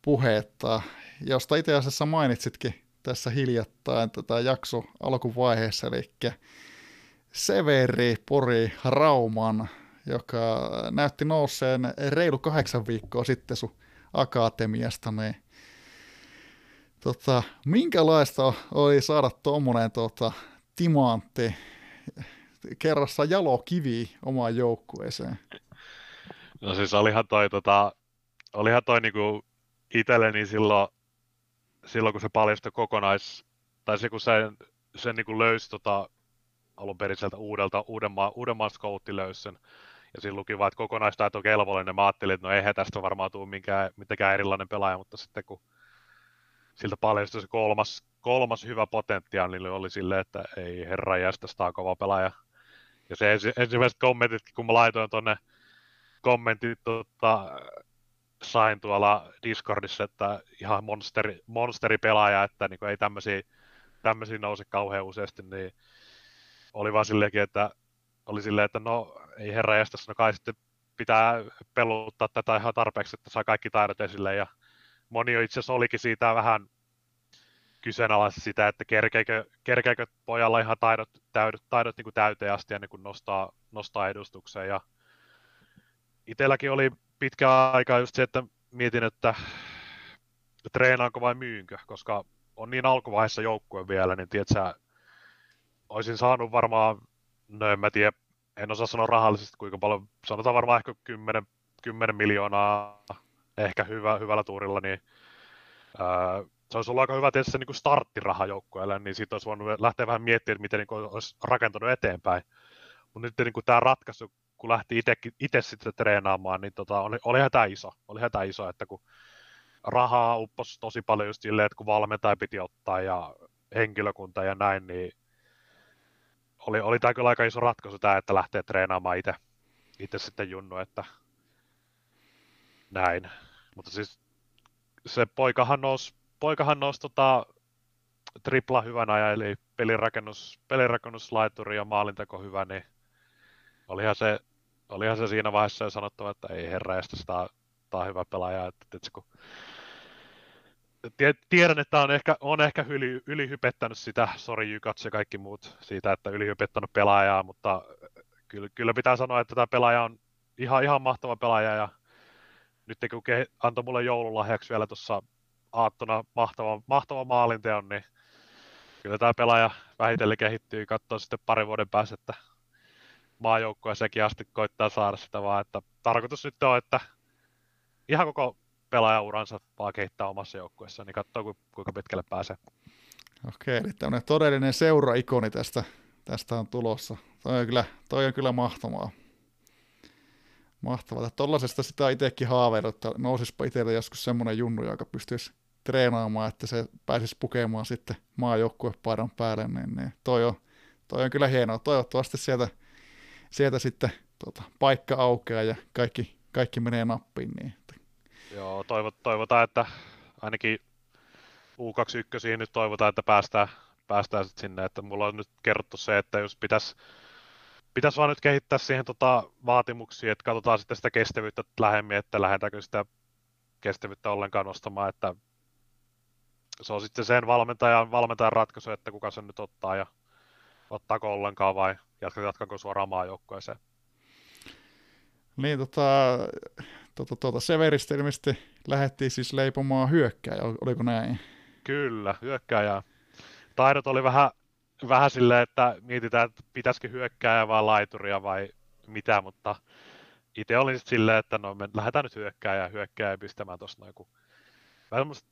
puhetta josta itse asiassa mainitsitkin tässä hiljattain tätä jakso alkuvaiheessa, eli Severi Pori Rauman, joka näytti nousseen reilu kahdeksan viikkoa sitten sun akatemiasta, niin tota, minkälaista oli saada tuommoinen tota, timantti kerrassa jalokivi omaan joukkueeseen? No siis olihan toi, tota, olihan toi niinku itselleni silloin silloin kun se paljastui kokonais, tai se kun sen, sen niin kuin löysi tota, alun perin sieltä uudelta, Uudenmaa, Uudenmaan scoutti löysi sen, ja siinä luki vaan, että kokonaistaito on kelvollinen, mä ajattelin, että no eihän tästä varmaan tule minkään, mitenkään erilainen pelaaja, mutta sitten kun siltä paljastui se kolmas, kolmas hyvä potentiaali, niin oli silleen, että ei herra jästä, on kova pelaaja. Ja se ensi, ensimmäiset kommentit, kun mä laitoin tuonne kommentit tota, sain tuolla Discordissa, että ihan monsteri, monsteripelaaja, että niin ei tämmöisiä, tämmöisiä nouse kauhean useasti, niin oli vaan silleenkin, että oli silleen, että no ei herra jästäs, no kai sitten pitää peluttaa tätä ihan tarpeeksi, että saa kaikki taidot esille, ja moni itse asiassa olikin siitä vähän kyseenalaisesti sitä, että kerkeekö, kerkeekö pojalla ihan taidot, taidot, taidot niin kuin täyteen asti ennen kuin nostaa, nostaa edustukseen, ja itselläkin oli pitkä aikaa just se, että mietin, että treenaanko vai myynkö, koska on niin alkuvaiheessa joukkue vielä, niin tiedätkö, olisin saanut varmaan, no en mä tiedä, en osaa sanoa rahallisesti kuinka paljon, sanotaan varmaan ehkä 10, 10 miljoonaa ehkä hyvä, hyvällä tuurilla, niin ää, se olisi ollut aika hyvä tietysti se niin starttiraha joukkueelle, niin siitä olisi voinut lähteä vähän miettimään, että miten niin olisi rakentanut eteenpäin. Mutta nyt niin kuin tämä ratkaisu, kun lähti itse sitten treenaamaan, niin tota, oli, olihan tämä iso. Olihan tämä iso, että kun rahaa upposi tosi paljon just silleen, että kun valmentaja piti ottaa ja henkilökunta ja näin, niin oli, oli tämä kyllä aika iso ratkaisu tämä, että lähtee treenaamaan itse, itse sitten junnu, että näin. Mutta siis se poikahan nousi, poikahan nousi tota, tripla hyvänä, eli pelirakennus, pelirakennuslaituri ja maalinteko hyvä, niin olihan se, olihan se siinä vaiheessa jo sanottava, että ei herra, sitä, tämä on hyvä pelaaja. Että, että kun tiedän, että on ehkä, on ehkä yli, ylihypettänyt sitä, sori Jykats ja kaikki muut siitä, että ylihypettänyt pelaajaa, mutta kyllä, kyllä pitää sanoa, että tämä pelaaja on ihan, ihan mahtava pelaaja ja nyt kun ke, antoi mulle joululahjaksi vielä tuossa aattona mahtava, mahtava maalinteon, niin kyllä tämä pelaaja vähitellen kehittyy, katsoo sitten parin vuoden päästä, että maajoukkoja sekin asti koittaa saada sitä vaan, että tarkoitus nyt on, että ihan koko pelaajauransa vaan kehittää omassa joukkueessa, niin katsoo kuinka pitkälle pääsee. Okei, eli tämmöinen todellinen seura-ikoni tästä, tästä on tulossa. Toi on kyllä, toi on kyllä mahtavaa. Mahtavaa. Tuollaisesta sitä itsekin haaveillut, että nousispa itselle joskus semmoinen junnu, joka pystyisi treenaamaan, että se pääsisi pukemaan sitten maajoukkuepaidan päälle, niin, niin toi, on, toi on kyllä hienoa. Toivottavasti sieltä, sieltä sitten tota, paikka aukeaa ja kaikki, kaikki menee nappiin, niin Joo, toivot, toivotaan, että ainakin U21 nyt toivotaan, että päästään, päästään sit sinne, että mulla on nyt kerrottu se, että jos pitäisi pitäisi vaan nyt kehittää siihen tota vaatimuksia, että katsotaan sitten sitä kestävyyttä lähemmin, että lähdetäänkö sitä kestävyyttä ollenkaan nostamaan, että se on sitten sen valmentajan, valmentajan ratkaisu, että kuka sen nyt ottaa ja ottaako ollenkaan vai jatkanko suoraan maajoukkoeseen. Niin, tota, tuota, tuota Severistä ilmeisesti lähdettiin siis leipomaan hyökkääjä, oliko näin? Kyllä, hyökkääjä. Taidot oli vähän, vähän silleen, että mietitään, että pitäisikö hyökkääjä vai laituria vai mitä, mutta itse olin sitten silleen, että no me lähdetään nyt hyökkääjä hyökkääjä pistämään tuossa noin, kun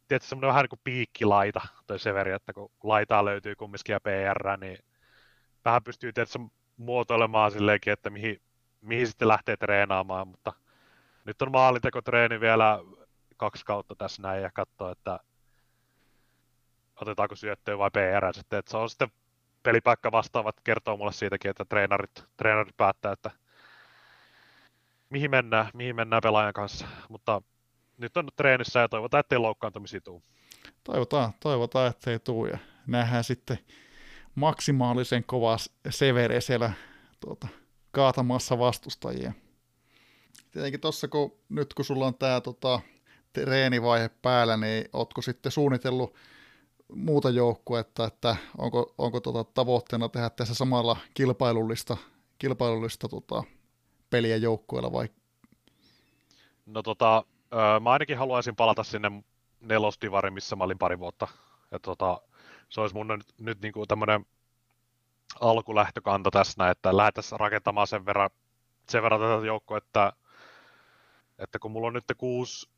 tietysti semmoinen vähän niin kuin piikkilaita, toi Severi, että kun laitaa löytyy kumminkin ja PR, niin vähän pystyy tietysti muotoilemaan silleenkin, että mihin, mihin sitten lähtee treenaamaan, mutta nyt on maalintekotreeni vielä kaksi kautta tässä näin ja katsoa, että otetaanko syöttöä vai PR sitten. Että se on sitten pelipaikka vastaavat kertoo mulle siitäkin, että treenarit, treenarit päättää, että mihin mennään, mihin mennään pelaajan kanssa. Mutta nyt on treenissä ja toivotaan, ettei loukkaantumisia tule. Toivotaan, toivotaan, ettei tule ja nähdään sitten maksimaalisen kova severe siellä tuota, kaatamassa vastustajia tietenkin tuossa, kun, nyt kun sulla on tämä tota, treenivaihe päällä, niin ootko sitten suunnitellut muuta joukkuetta, että onko, onko tota tavoitteena tehdä tässä samalla kilpailullista, kilpailullista tota, peliä joukkueella vai? No tota, mä ainakin haluaisin palata sinne nelosdivari, missä mä olin pari vuotta. Ja tota, se olisi mun nyt, nyt niin kuin tämmöinen alkulähtökanta tässä, että lähdettäisiin rakentamaan sen verran, sen verran tätä joukkoa, että että kun mulla on nyt kuusi,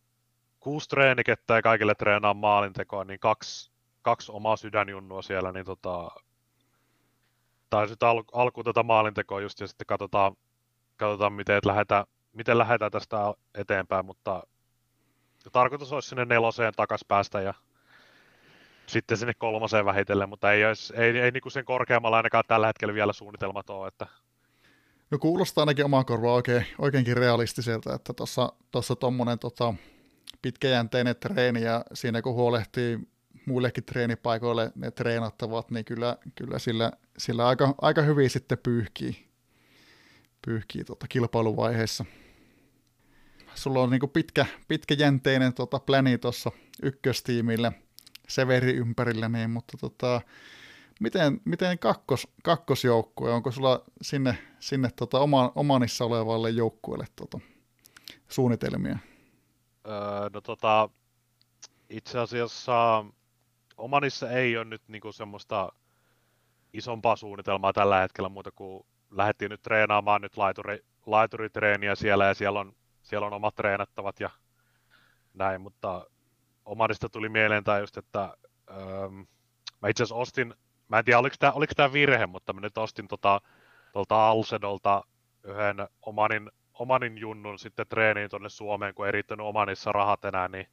kuusi treenikettä ja kaikille treenaa maalintekoa, niin kaksi, kaksi omaa sydänjunnua siellä, niin tota, tai sitten al, alkuun tätä maalintekoa just ja sitten katsotaan, katsotaan miten lähdetään, miten lähdetään tästä eteenpäin, mutta tarkoitus olisi sinne neloseen takas päästä ja sitten sinne kolmoseen vähitellen, mutta ei, olisi, ei, ei niin kuin sen korkeammalla ainakaan tällä hetkellä vielä suunnitelmat ole, että No kuulostaa ainakin omaan korvaan oikein, oikeinkin realistiselta, että tuossa tuommoinen tota, pitkäjänteinen treeni ja siinä kun huolehtii muillekin treenipaikoille ne treenattavat, niin kyllä, kyllä sillä, sillä aika, aika hyvin sitten pyyhkii, pyyhkii tota kilpailuvaiheessa. Sulla on niin pitkä, pitkäjänteinen tota pläni tuossa ykköstiimille Severi ympärillä, niin, mutta tota, miten, miten kakkos, kakkosjoukkue, onko sulla sinne, sinne tota oma, omanissa olevalle joukkueelle tota, suunnitelmia? Öö, no tota, itse asiassa Omanissa ei ole nyt niinku semmoista isompaa suunnitelmaa tällä hetkellä muuta kuin lähdettiin nyt treenaamaan nyt laituri, laituritreeniä siellä ja siellä on, siellä on omat treenattavat ja näin, mutta Omanista tuli mieleen tämä just, että öö, mä itse asiassa ostin, mä en tiedä oliko tämä, oliko tämä virhe, mutta mä nyt ostin tota, tuolta Alsedolta yhden Omanin, Omanin junnun sitten treeniin tuonne Suomeen, kun ei riittänyt Omanissa rahat enää, niin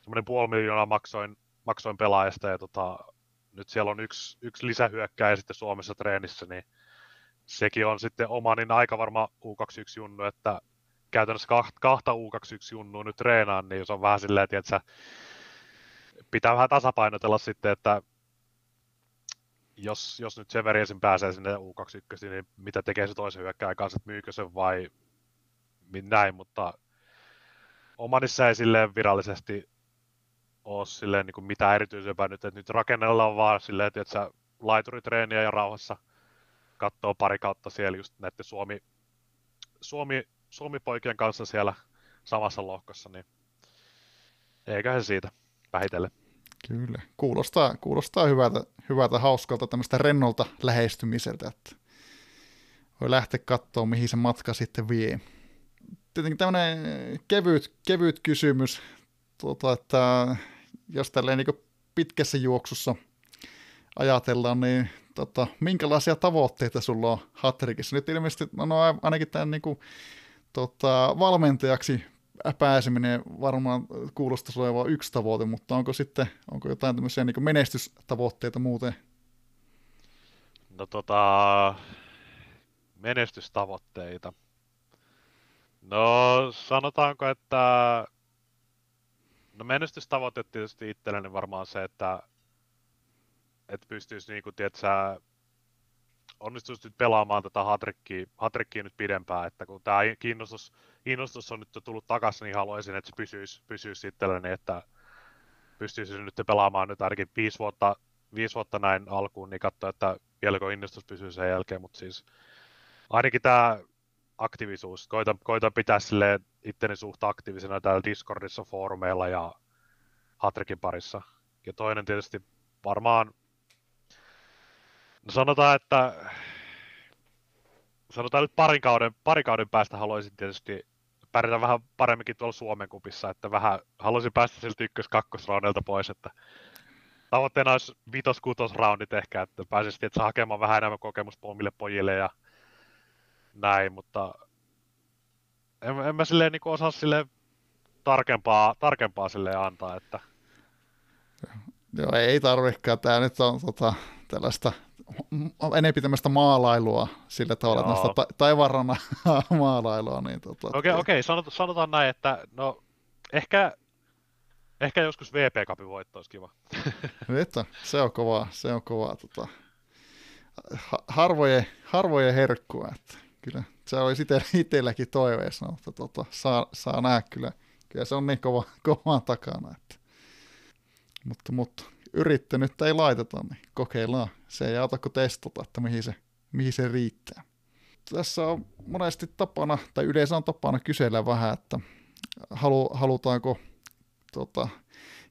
semmoinen puoli miljoonaa maksoin, maksoin pelaajasta ja tota, nyt siellä on yksi, yksi lisähyökkäjä sitten Suomessa treenissä, niin sekin on sitten Omanin aika varma U21-junnu, että käytännössä kahta U21-junnua nyt treenaan, niin se on vähän silleen, että pitää vähän tasapainotella sitten, että jos, jos nyt Severi ensin pääsee sinne U21, niin mitä tekee se toisen hyökkääjän kanssa, että myykö se vai näin, mutta Omanissa ei silleen virallisesti ole silleen niin kuin mitään erityisempää nyt, että nyt rakennellaan vaan silleen, että sä laituritreeniä ja rauhassa katsoo pari kautta siellä just näiden Suomi, Suomi, Suomi-poikien kanssa siellä samassa lohkossa, niin eiköhän siitä vähitellen. Kyllä, kuulostaa, kuulostaa hyvältä, hyvältä, hauskalta, tämmöistä rennolta lähestymiseltä, että voi lähteä katsoa, mihin se matka sitten vie. Tietenkin tämmöinen kevyt, kevyt kysymys, tuota, että jos tälleen niin pitkässä juoksussa ajatellaan, niin tota, minkälaisia tavoitteita sulla on Hattrikissa? Nyt ilmeisesti, no, no ainakin tämän niin kuin, tota, valmentajaksi pääseminen varmaan kuulostaisi olevan yksi tavoite, mutta onko sitten onko jotain tämmöisiä niin menestystavoitteita muuten? No tota, menestystavoitteita. No sanotaanko, että no menestystavoite tietysti itselleni varmaan se, että että pystyisi niin kuin, tiedätkö, onnistuisi nyt pelaamaan tätä hatrikkiä, hatrikkiä nyt pidempään, että kun tämä kiinnostus, kiinnostus on nyt tullut takaisin, niin haluaisin, että se pysyisi, pysyisi itselleni, että pystyisi nyt pelaamaan nyt ainakin viisi vuotta, viisi vuotta näin alkuun, niin katsoa, että vieläkö innostus pysyy sen jälkeen, mutta siis ainakin tämä aktiivisuus, koitan, koitan pitää sille itteni suht aktiivisena täällä Discordissa, foorumeilla ja Hatrikin parissa. Ja toinen tietysti varmaan No sanotaan, että sanotaan nyt parin kauden, parin kauden päästä haluaisin tietysti pärjätä vähän paremminkin tuolla Suomen kupissa, että vähän haluaisin päästä siltä ykkös kakkosraunilta pois, että tavoitteena olisi vitos kutos roundit ehkä, että pääsisi että hakemaan vähän enemmän kokemusta omille pojille ja näin, mutta en, en mä silleen niin osaa sille tarkempaa, tarkempaa sille antaa, että Joo, ei tarvikaan. Tämä nyt on tota, tällaista enempi tämmöistä maalailua sillä tavalla, Joo. että ta- maalailua. Niin tota, okei, okay, okay. Sanot, sanotaan näin, että no ehkä, ehkä joskus VP Cupin voitto olisi kiva. Että, se on kovaa, se on kovaa. Tota, harvojen, harvojen herkkua, että kyllä se olisi itselläkin toiveessa, mutta tota, saa, saa nähdä kyllä. Kyllä se on niin kova, kovaa takana, että mutta, mutta yrittänyt ei laiteta, niin kokeillaan. Se ei auta kuin testata, että mihin se, mihin se riittää. Tässä on monesti tapana, tai yleensä on tapana kysellä vähän, että halu, halutaanko tota,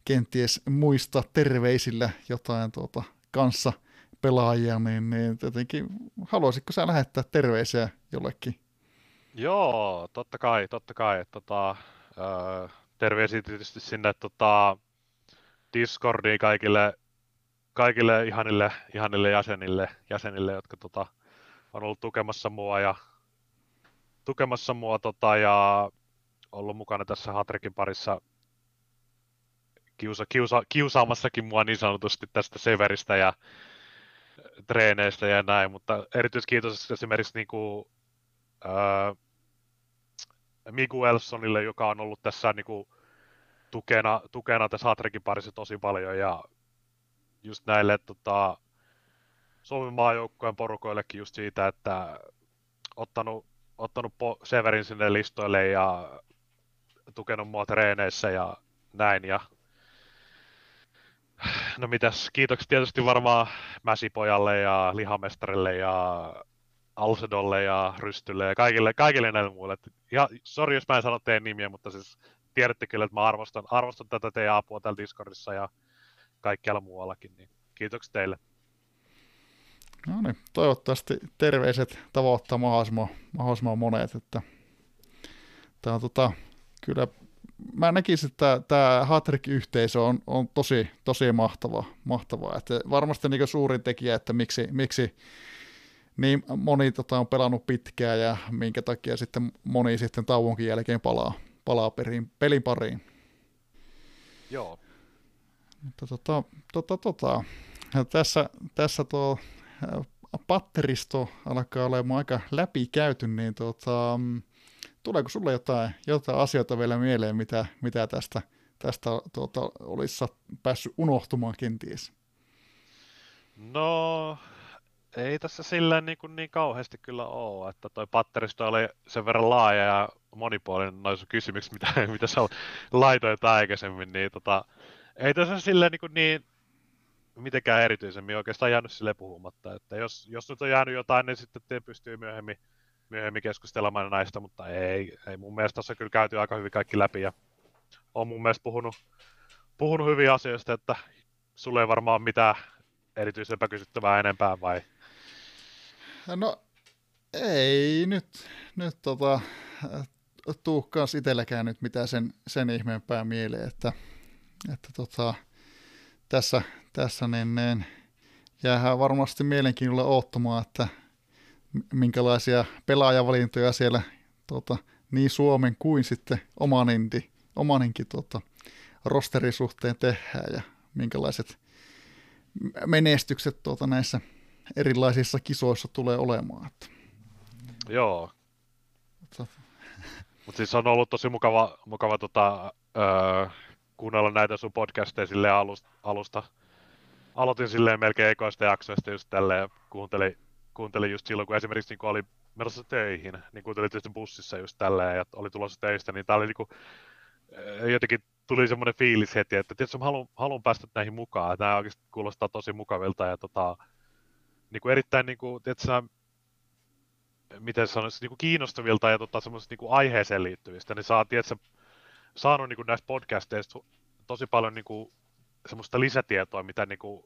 kenties muistaa terveisillä jotain tuota, kanssa pelaajia, niin, niin tietenkin haluaisitko sä lähettää terveisiä jollekin? Joo, totta kai, totta kai. Tota, öö, terveisiä tietysti sinne tota, Discordiin kaikille, kaikille ihanille, ihanille jäsenille, jäsenille jotka tota, on ollut tukemassa mua ja tukemassa mua tota, ja ollut mukana tässä Hatrekin parissa kiusa, kiusa, kiusaamassakin mua niin sanotusti tästä Severistä ja treeneistä ja näin, mutta erityiskiitos esimerkiksi niin kuin, ää, Miguelsonille, joka on ollut tässä niin kuin, tukena, tukena tässä Hatrekin parissa tosi paljon ja just näille tota, Suomen maajoukkojen porukoillekin just siitä, että ottanut, ottanut Severin sinne listoille ja tukenut mua treeneissä ja näin. Ja... No mitäs, kiitokset tietysti varmaan Mäsipojalle ja Lihamestarille ja Alsedolle ja Rystylle ja kaikille, kaikille näille muille. Ja sori, jos mä en sano teidän nimiä, mutta siis tiedätte kyllä, että mä arvostan, arvostan tätä teidän apua täällä Discordissa ja kaikkialla muuallakin, niin kiitoksia teille. No niin, toivottavasti terveiset tavoittaa mahdollisimman, mahdollisimman monet, että tämä on tota, kyllä mä näkisin, että tämä Hatrik-yhteisö on, on tosi, tosi mahtava, mahtava. Että varmasti niin suurin tekijä, että miksi, miksi niin moni tota, on pelannut pitkään ja minkä takia sitten moni sitten tauonkin jälkeen palaa, palaa perin, pelin pariin. Joo. Mutta tota, tota, tota. Tässä, tässä tuo patteristo alkaa olemaan aika läpikäyty, niin tota, tuleeko sulle jotain, jotain asioita vielä mieleen, mitä, mitä tästä, tästä tuota, olisi päässyt unohtumaan kenties? No, ei tässä silleen niin, kuin niin kauheasti kyllä ole, että toi patteristo oli sen verran laaja ja monipuolinen noissa kysymyksissä, mitä, mitä sä laitoit aikaisemmin, niin tota, ei tässä silleen niin, kuin niin mitenkään erityisemmin oikeastaan jäänyt sille puhumatta, että jos, jos nyt on jäänyt jotain, niin sitten te pystyy myöhemmin myöhemmin keskustelemaan näistä, mutta ei, ei mun mielestä tässä kyllä käyty aika hyvin kaikki läpi ja on mun mielestä puhunut, puhunut hyviä asioista, että sulle ei varmaan mitään erityisen epäkysyttävää enempää vai? No ei nyt, nyt tota, tuu kans itselläkään nyt mitään sen, sen ihmeempää mieleen, että, että tota, tässä, tässä niin, niin jäähän varmasti mielenkiinnolla oottamaan, että minkälaisia pelaajavalintoja siellä tota, niin Suomen kuin sitten omaninkin, omaninkin tota, rosterisuhteen tehdään ja minkälaiset menestykset tuota, näissä erilaisissa kisoissa tulee olemaan. Että. Joo. Mutta siis on ollut tosi mukava, mukava tota, öö, kuunnella näitä sun podcasteja silleen alusta, alusta. Aloitin silleen melkein ekoista jaksoista just tälleen, kuuntelin kuuntelin just silloin, kun esimerkiksi niin kun oli menossa töihin, niin kuuntelin tietysti bussissa just tälleen, ja oli tulossa töistä, niin tää oli niin kuin, eh, jotenkin tuli semmoinen fiilis heti, että tietysti mä haluan, haluan päästä näihin mukaan, että nämä oikeasti kuulostaa tosi mukavilta ja tota, niin kuin erittäin niin kuin, tietysti, miten sanoisi, niin kuin kiinnostavilta ja tota, niin kuin aiheeseen liittyvistä, niin saa, tietysti, saanut niin kuin näistä podcasteista tosi paljon niin kuin, semmoista lisätietoa, mitä niin kuin,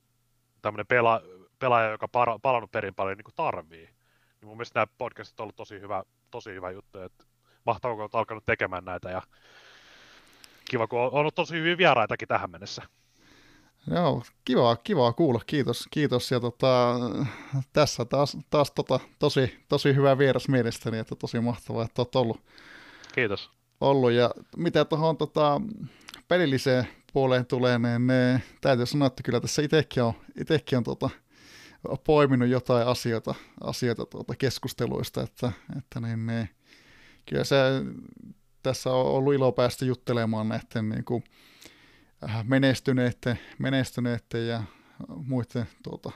tämmöinen pela, pelaaja, joka para, palannut perin paljon niin tarvii. Niin mun mielestä nämä podcastit on ollut tosi hyvä, tosi hyvä juttu, että mahtavaa, kun olet alkanut tekemään näitä ja kiva, kun on ollut tosi hyvin vieraitakin tähän mennessä. Joo, kiva, kiva kuulla, kiitos, kiitos. Ja tota, tässä taas, taas tota, tosi, tosi hyvä vieras mielestäni, että tosi mahtavaa, että olet ollut. Kiitos. Ollut. Ja mitä tuohon tota, pelilliseen puoleen tulee, niin ne, täytyy sanoa, että kyllä tässä itsekin on, itekin on tota, poiminut jotain asioita, asioita tuota keskusteluista, että, että niin, niin, kyllä se tässä on ollut ilo päästä juttelemaan näiden niin kuin, menestyneiden, menestyneiden ja muiden tuota,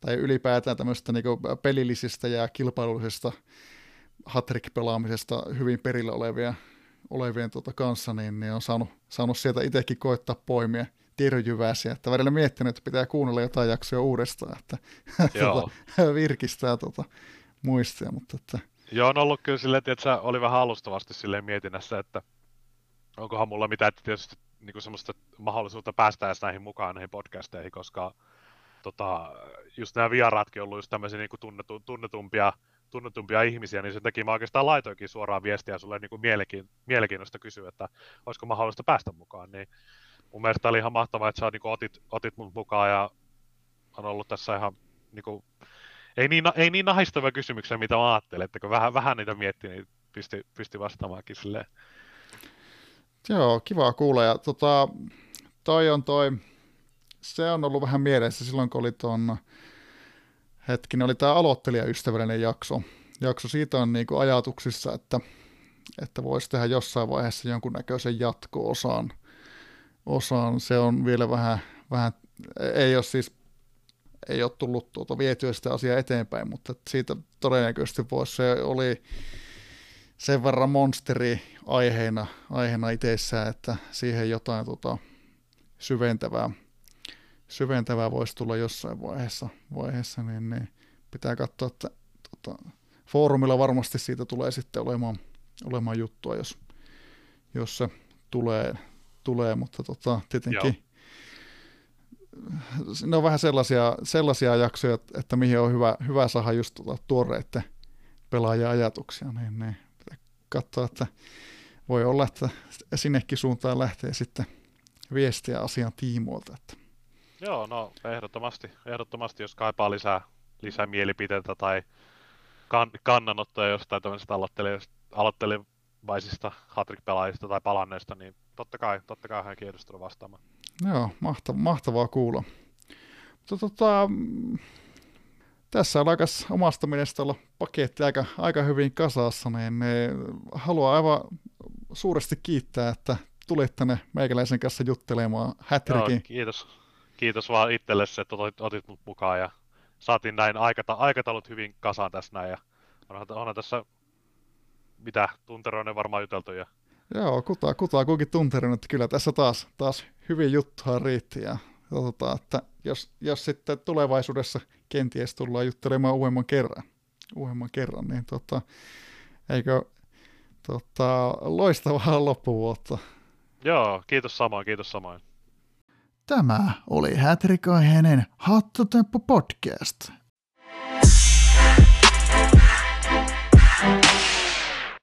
tai ylipäätään tämmöistä niin pelillisistä ja kilpailullisista hattrick-pelaamisesta hyvin perillä olevia, olevien tuota kanssa, niin, niin on saanut, saanut sieltä itsekin koittaa poimia. Tiedonjyväisiä, että välillä miettinyt, että pitää kuunnella jotain jaksoja uudestaan, että tuota, virkistää tuota muistia, mutta että... Joo, on ollut kyllä silleen, että oli vähän alustavasti silleen mietinnässä, että onkohan mulla mitään tietysti niin kuin semmoista mahdollisuutta päästä edes näihin mukaan näihin podcasteihin, koska tota, just nämä vieraatkin on ollut just tämmöisiä niin kuin tunnetu, tunnetumpia, tunnetumpia ihmisiä, niin sen takia mä oikeastaan laitoinkin suoraan viestiä sulle niin kuin mielenkiinnosta kysyä, että olisiko mahdollista päästä mukaan, niin mun mielestä oli ihan mahtavaa, että sä niin otit, otit mun mukaan ja on ollut tässä ihan niin kuin, ei niin, ei niin nahistavia kysymyksiä, mitä mä ajattelin, että kun vähän, vähän niitä miettii, niin pystyi pysty vastaamaankin silleen. Joo, kiva kuulla. Ja tota, toi on toi, se on ollut vähän mielessä silloin, kun oli tuon hetki, oli tämä aloittelijaystävällinen jakso. Jakso siitä on niin kuin ajatuksissa, että, että voisi tehdä jossain vaiheessa jonkunnäköisen jatko-osan – osaan. Se on vielä vähän, vähän ei ole siis ei ole tullut tuota vietyä sitä asiaa eteenpäin, mutta siitä todennäköisesti voisi, se oli sen verran monsteri aiheena, aiheena itsessään, että siihen jotain tuota, syventävää, syventävää voisi tulla jossain vaiheessa, vaiheessa niin, niin pitää katsoa, että tuota, foorumilla varmasti siitä tulee sitten olemaan, olemaan juttua, jos, jos se tulee, tulee mutta tota, tietenkin Joo. ne on vähän sellaisia, sellaisia jaksoja, että mihin on hyvä, hyvä saada just tota tuoreiden pelaajia ajatuksia, niin pitää katsoa, että voi olla, että sinnekin suuntaan lähtee sitten viestiä asian tiimoilta. Että. Joo, no ehdottomasti, ehdottomasti jos kaipaa lisää, lisää mielipiteitä tai kan, kannanottoja jostain tämmöisestä aloittelevaisista hattrick-pelaajista tai palanneista, niin totta kai, totta kai hän kiinnostunut vastaamaan. Joo, mahtavaa, mahtavaa kuulla. Mutta tota, tässä on aika omasta mielestä olla paketti aika, aika hyvin kasassa, niin ne haluan aivan suuresti kiittää, että tulit tänne meikäläisen kanssa juttelemaan Hätrikin. kiitos. Kiitos vaan itsellesi, että otit, otit mut mukaan ja saatiin näin aikata, aikataulut hyvin kasaan tässä näin. Ja onhan, onhan tässä mitä tunteroinen varmaan juteltu. Ja... Joo, kutaa, kutaa kuinkin tunteroinen, että kyllä tässä taas, taas hyvin juttua riitti. Ja tota, että jos, jos sitten tulevaisuudessa kenties tullaan juttelemaan uudemman kerran, uudemman kerran niin tota, eikö tota, loistavaa loppuvuotta. Joo, kiitos samoin, kiitos samoin. Tämä oli Hätrikaiheinen Hattotemppu podcast.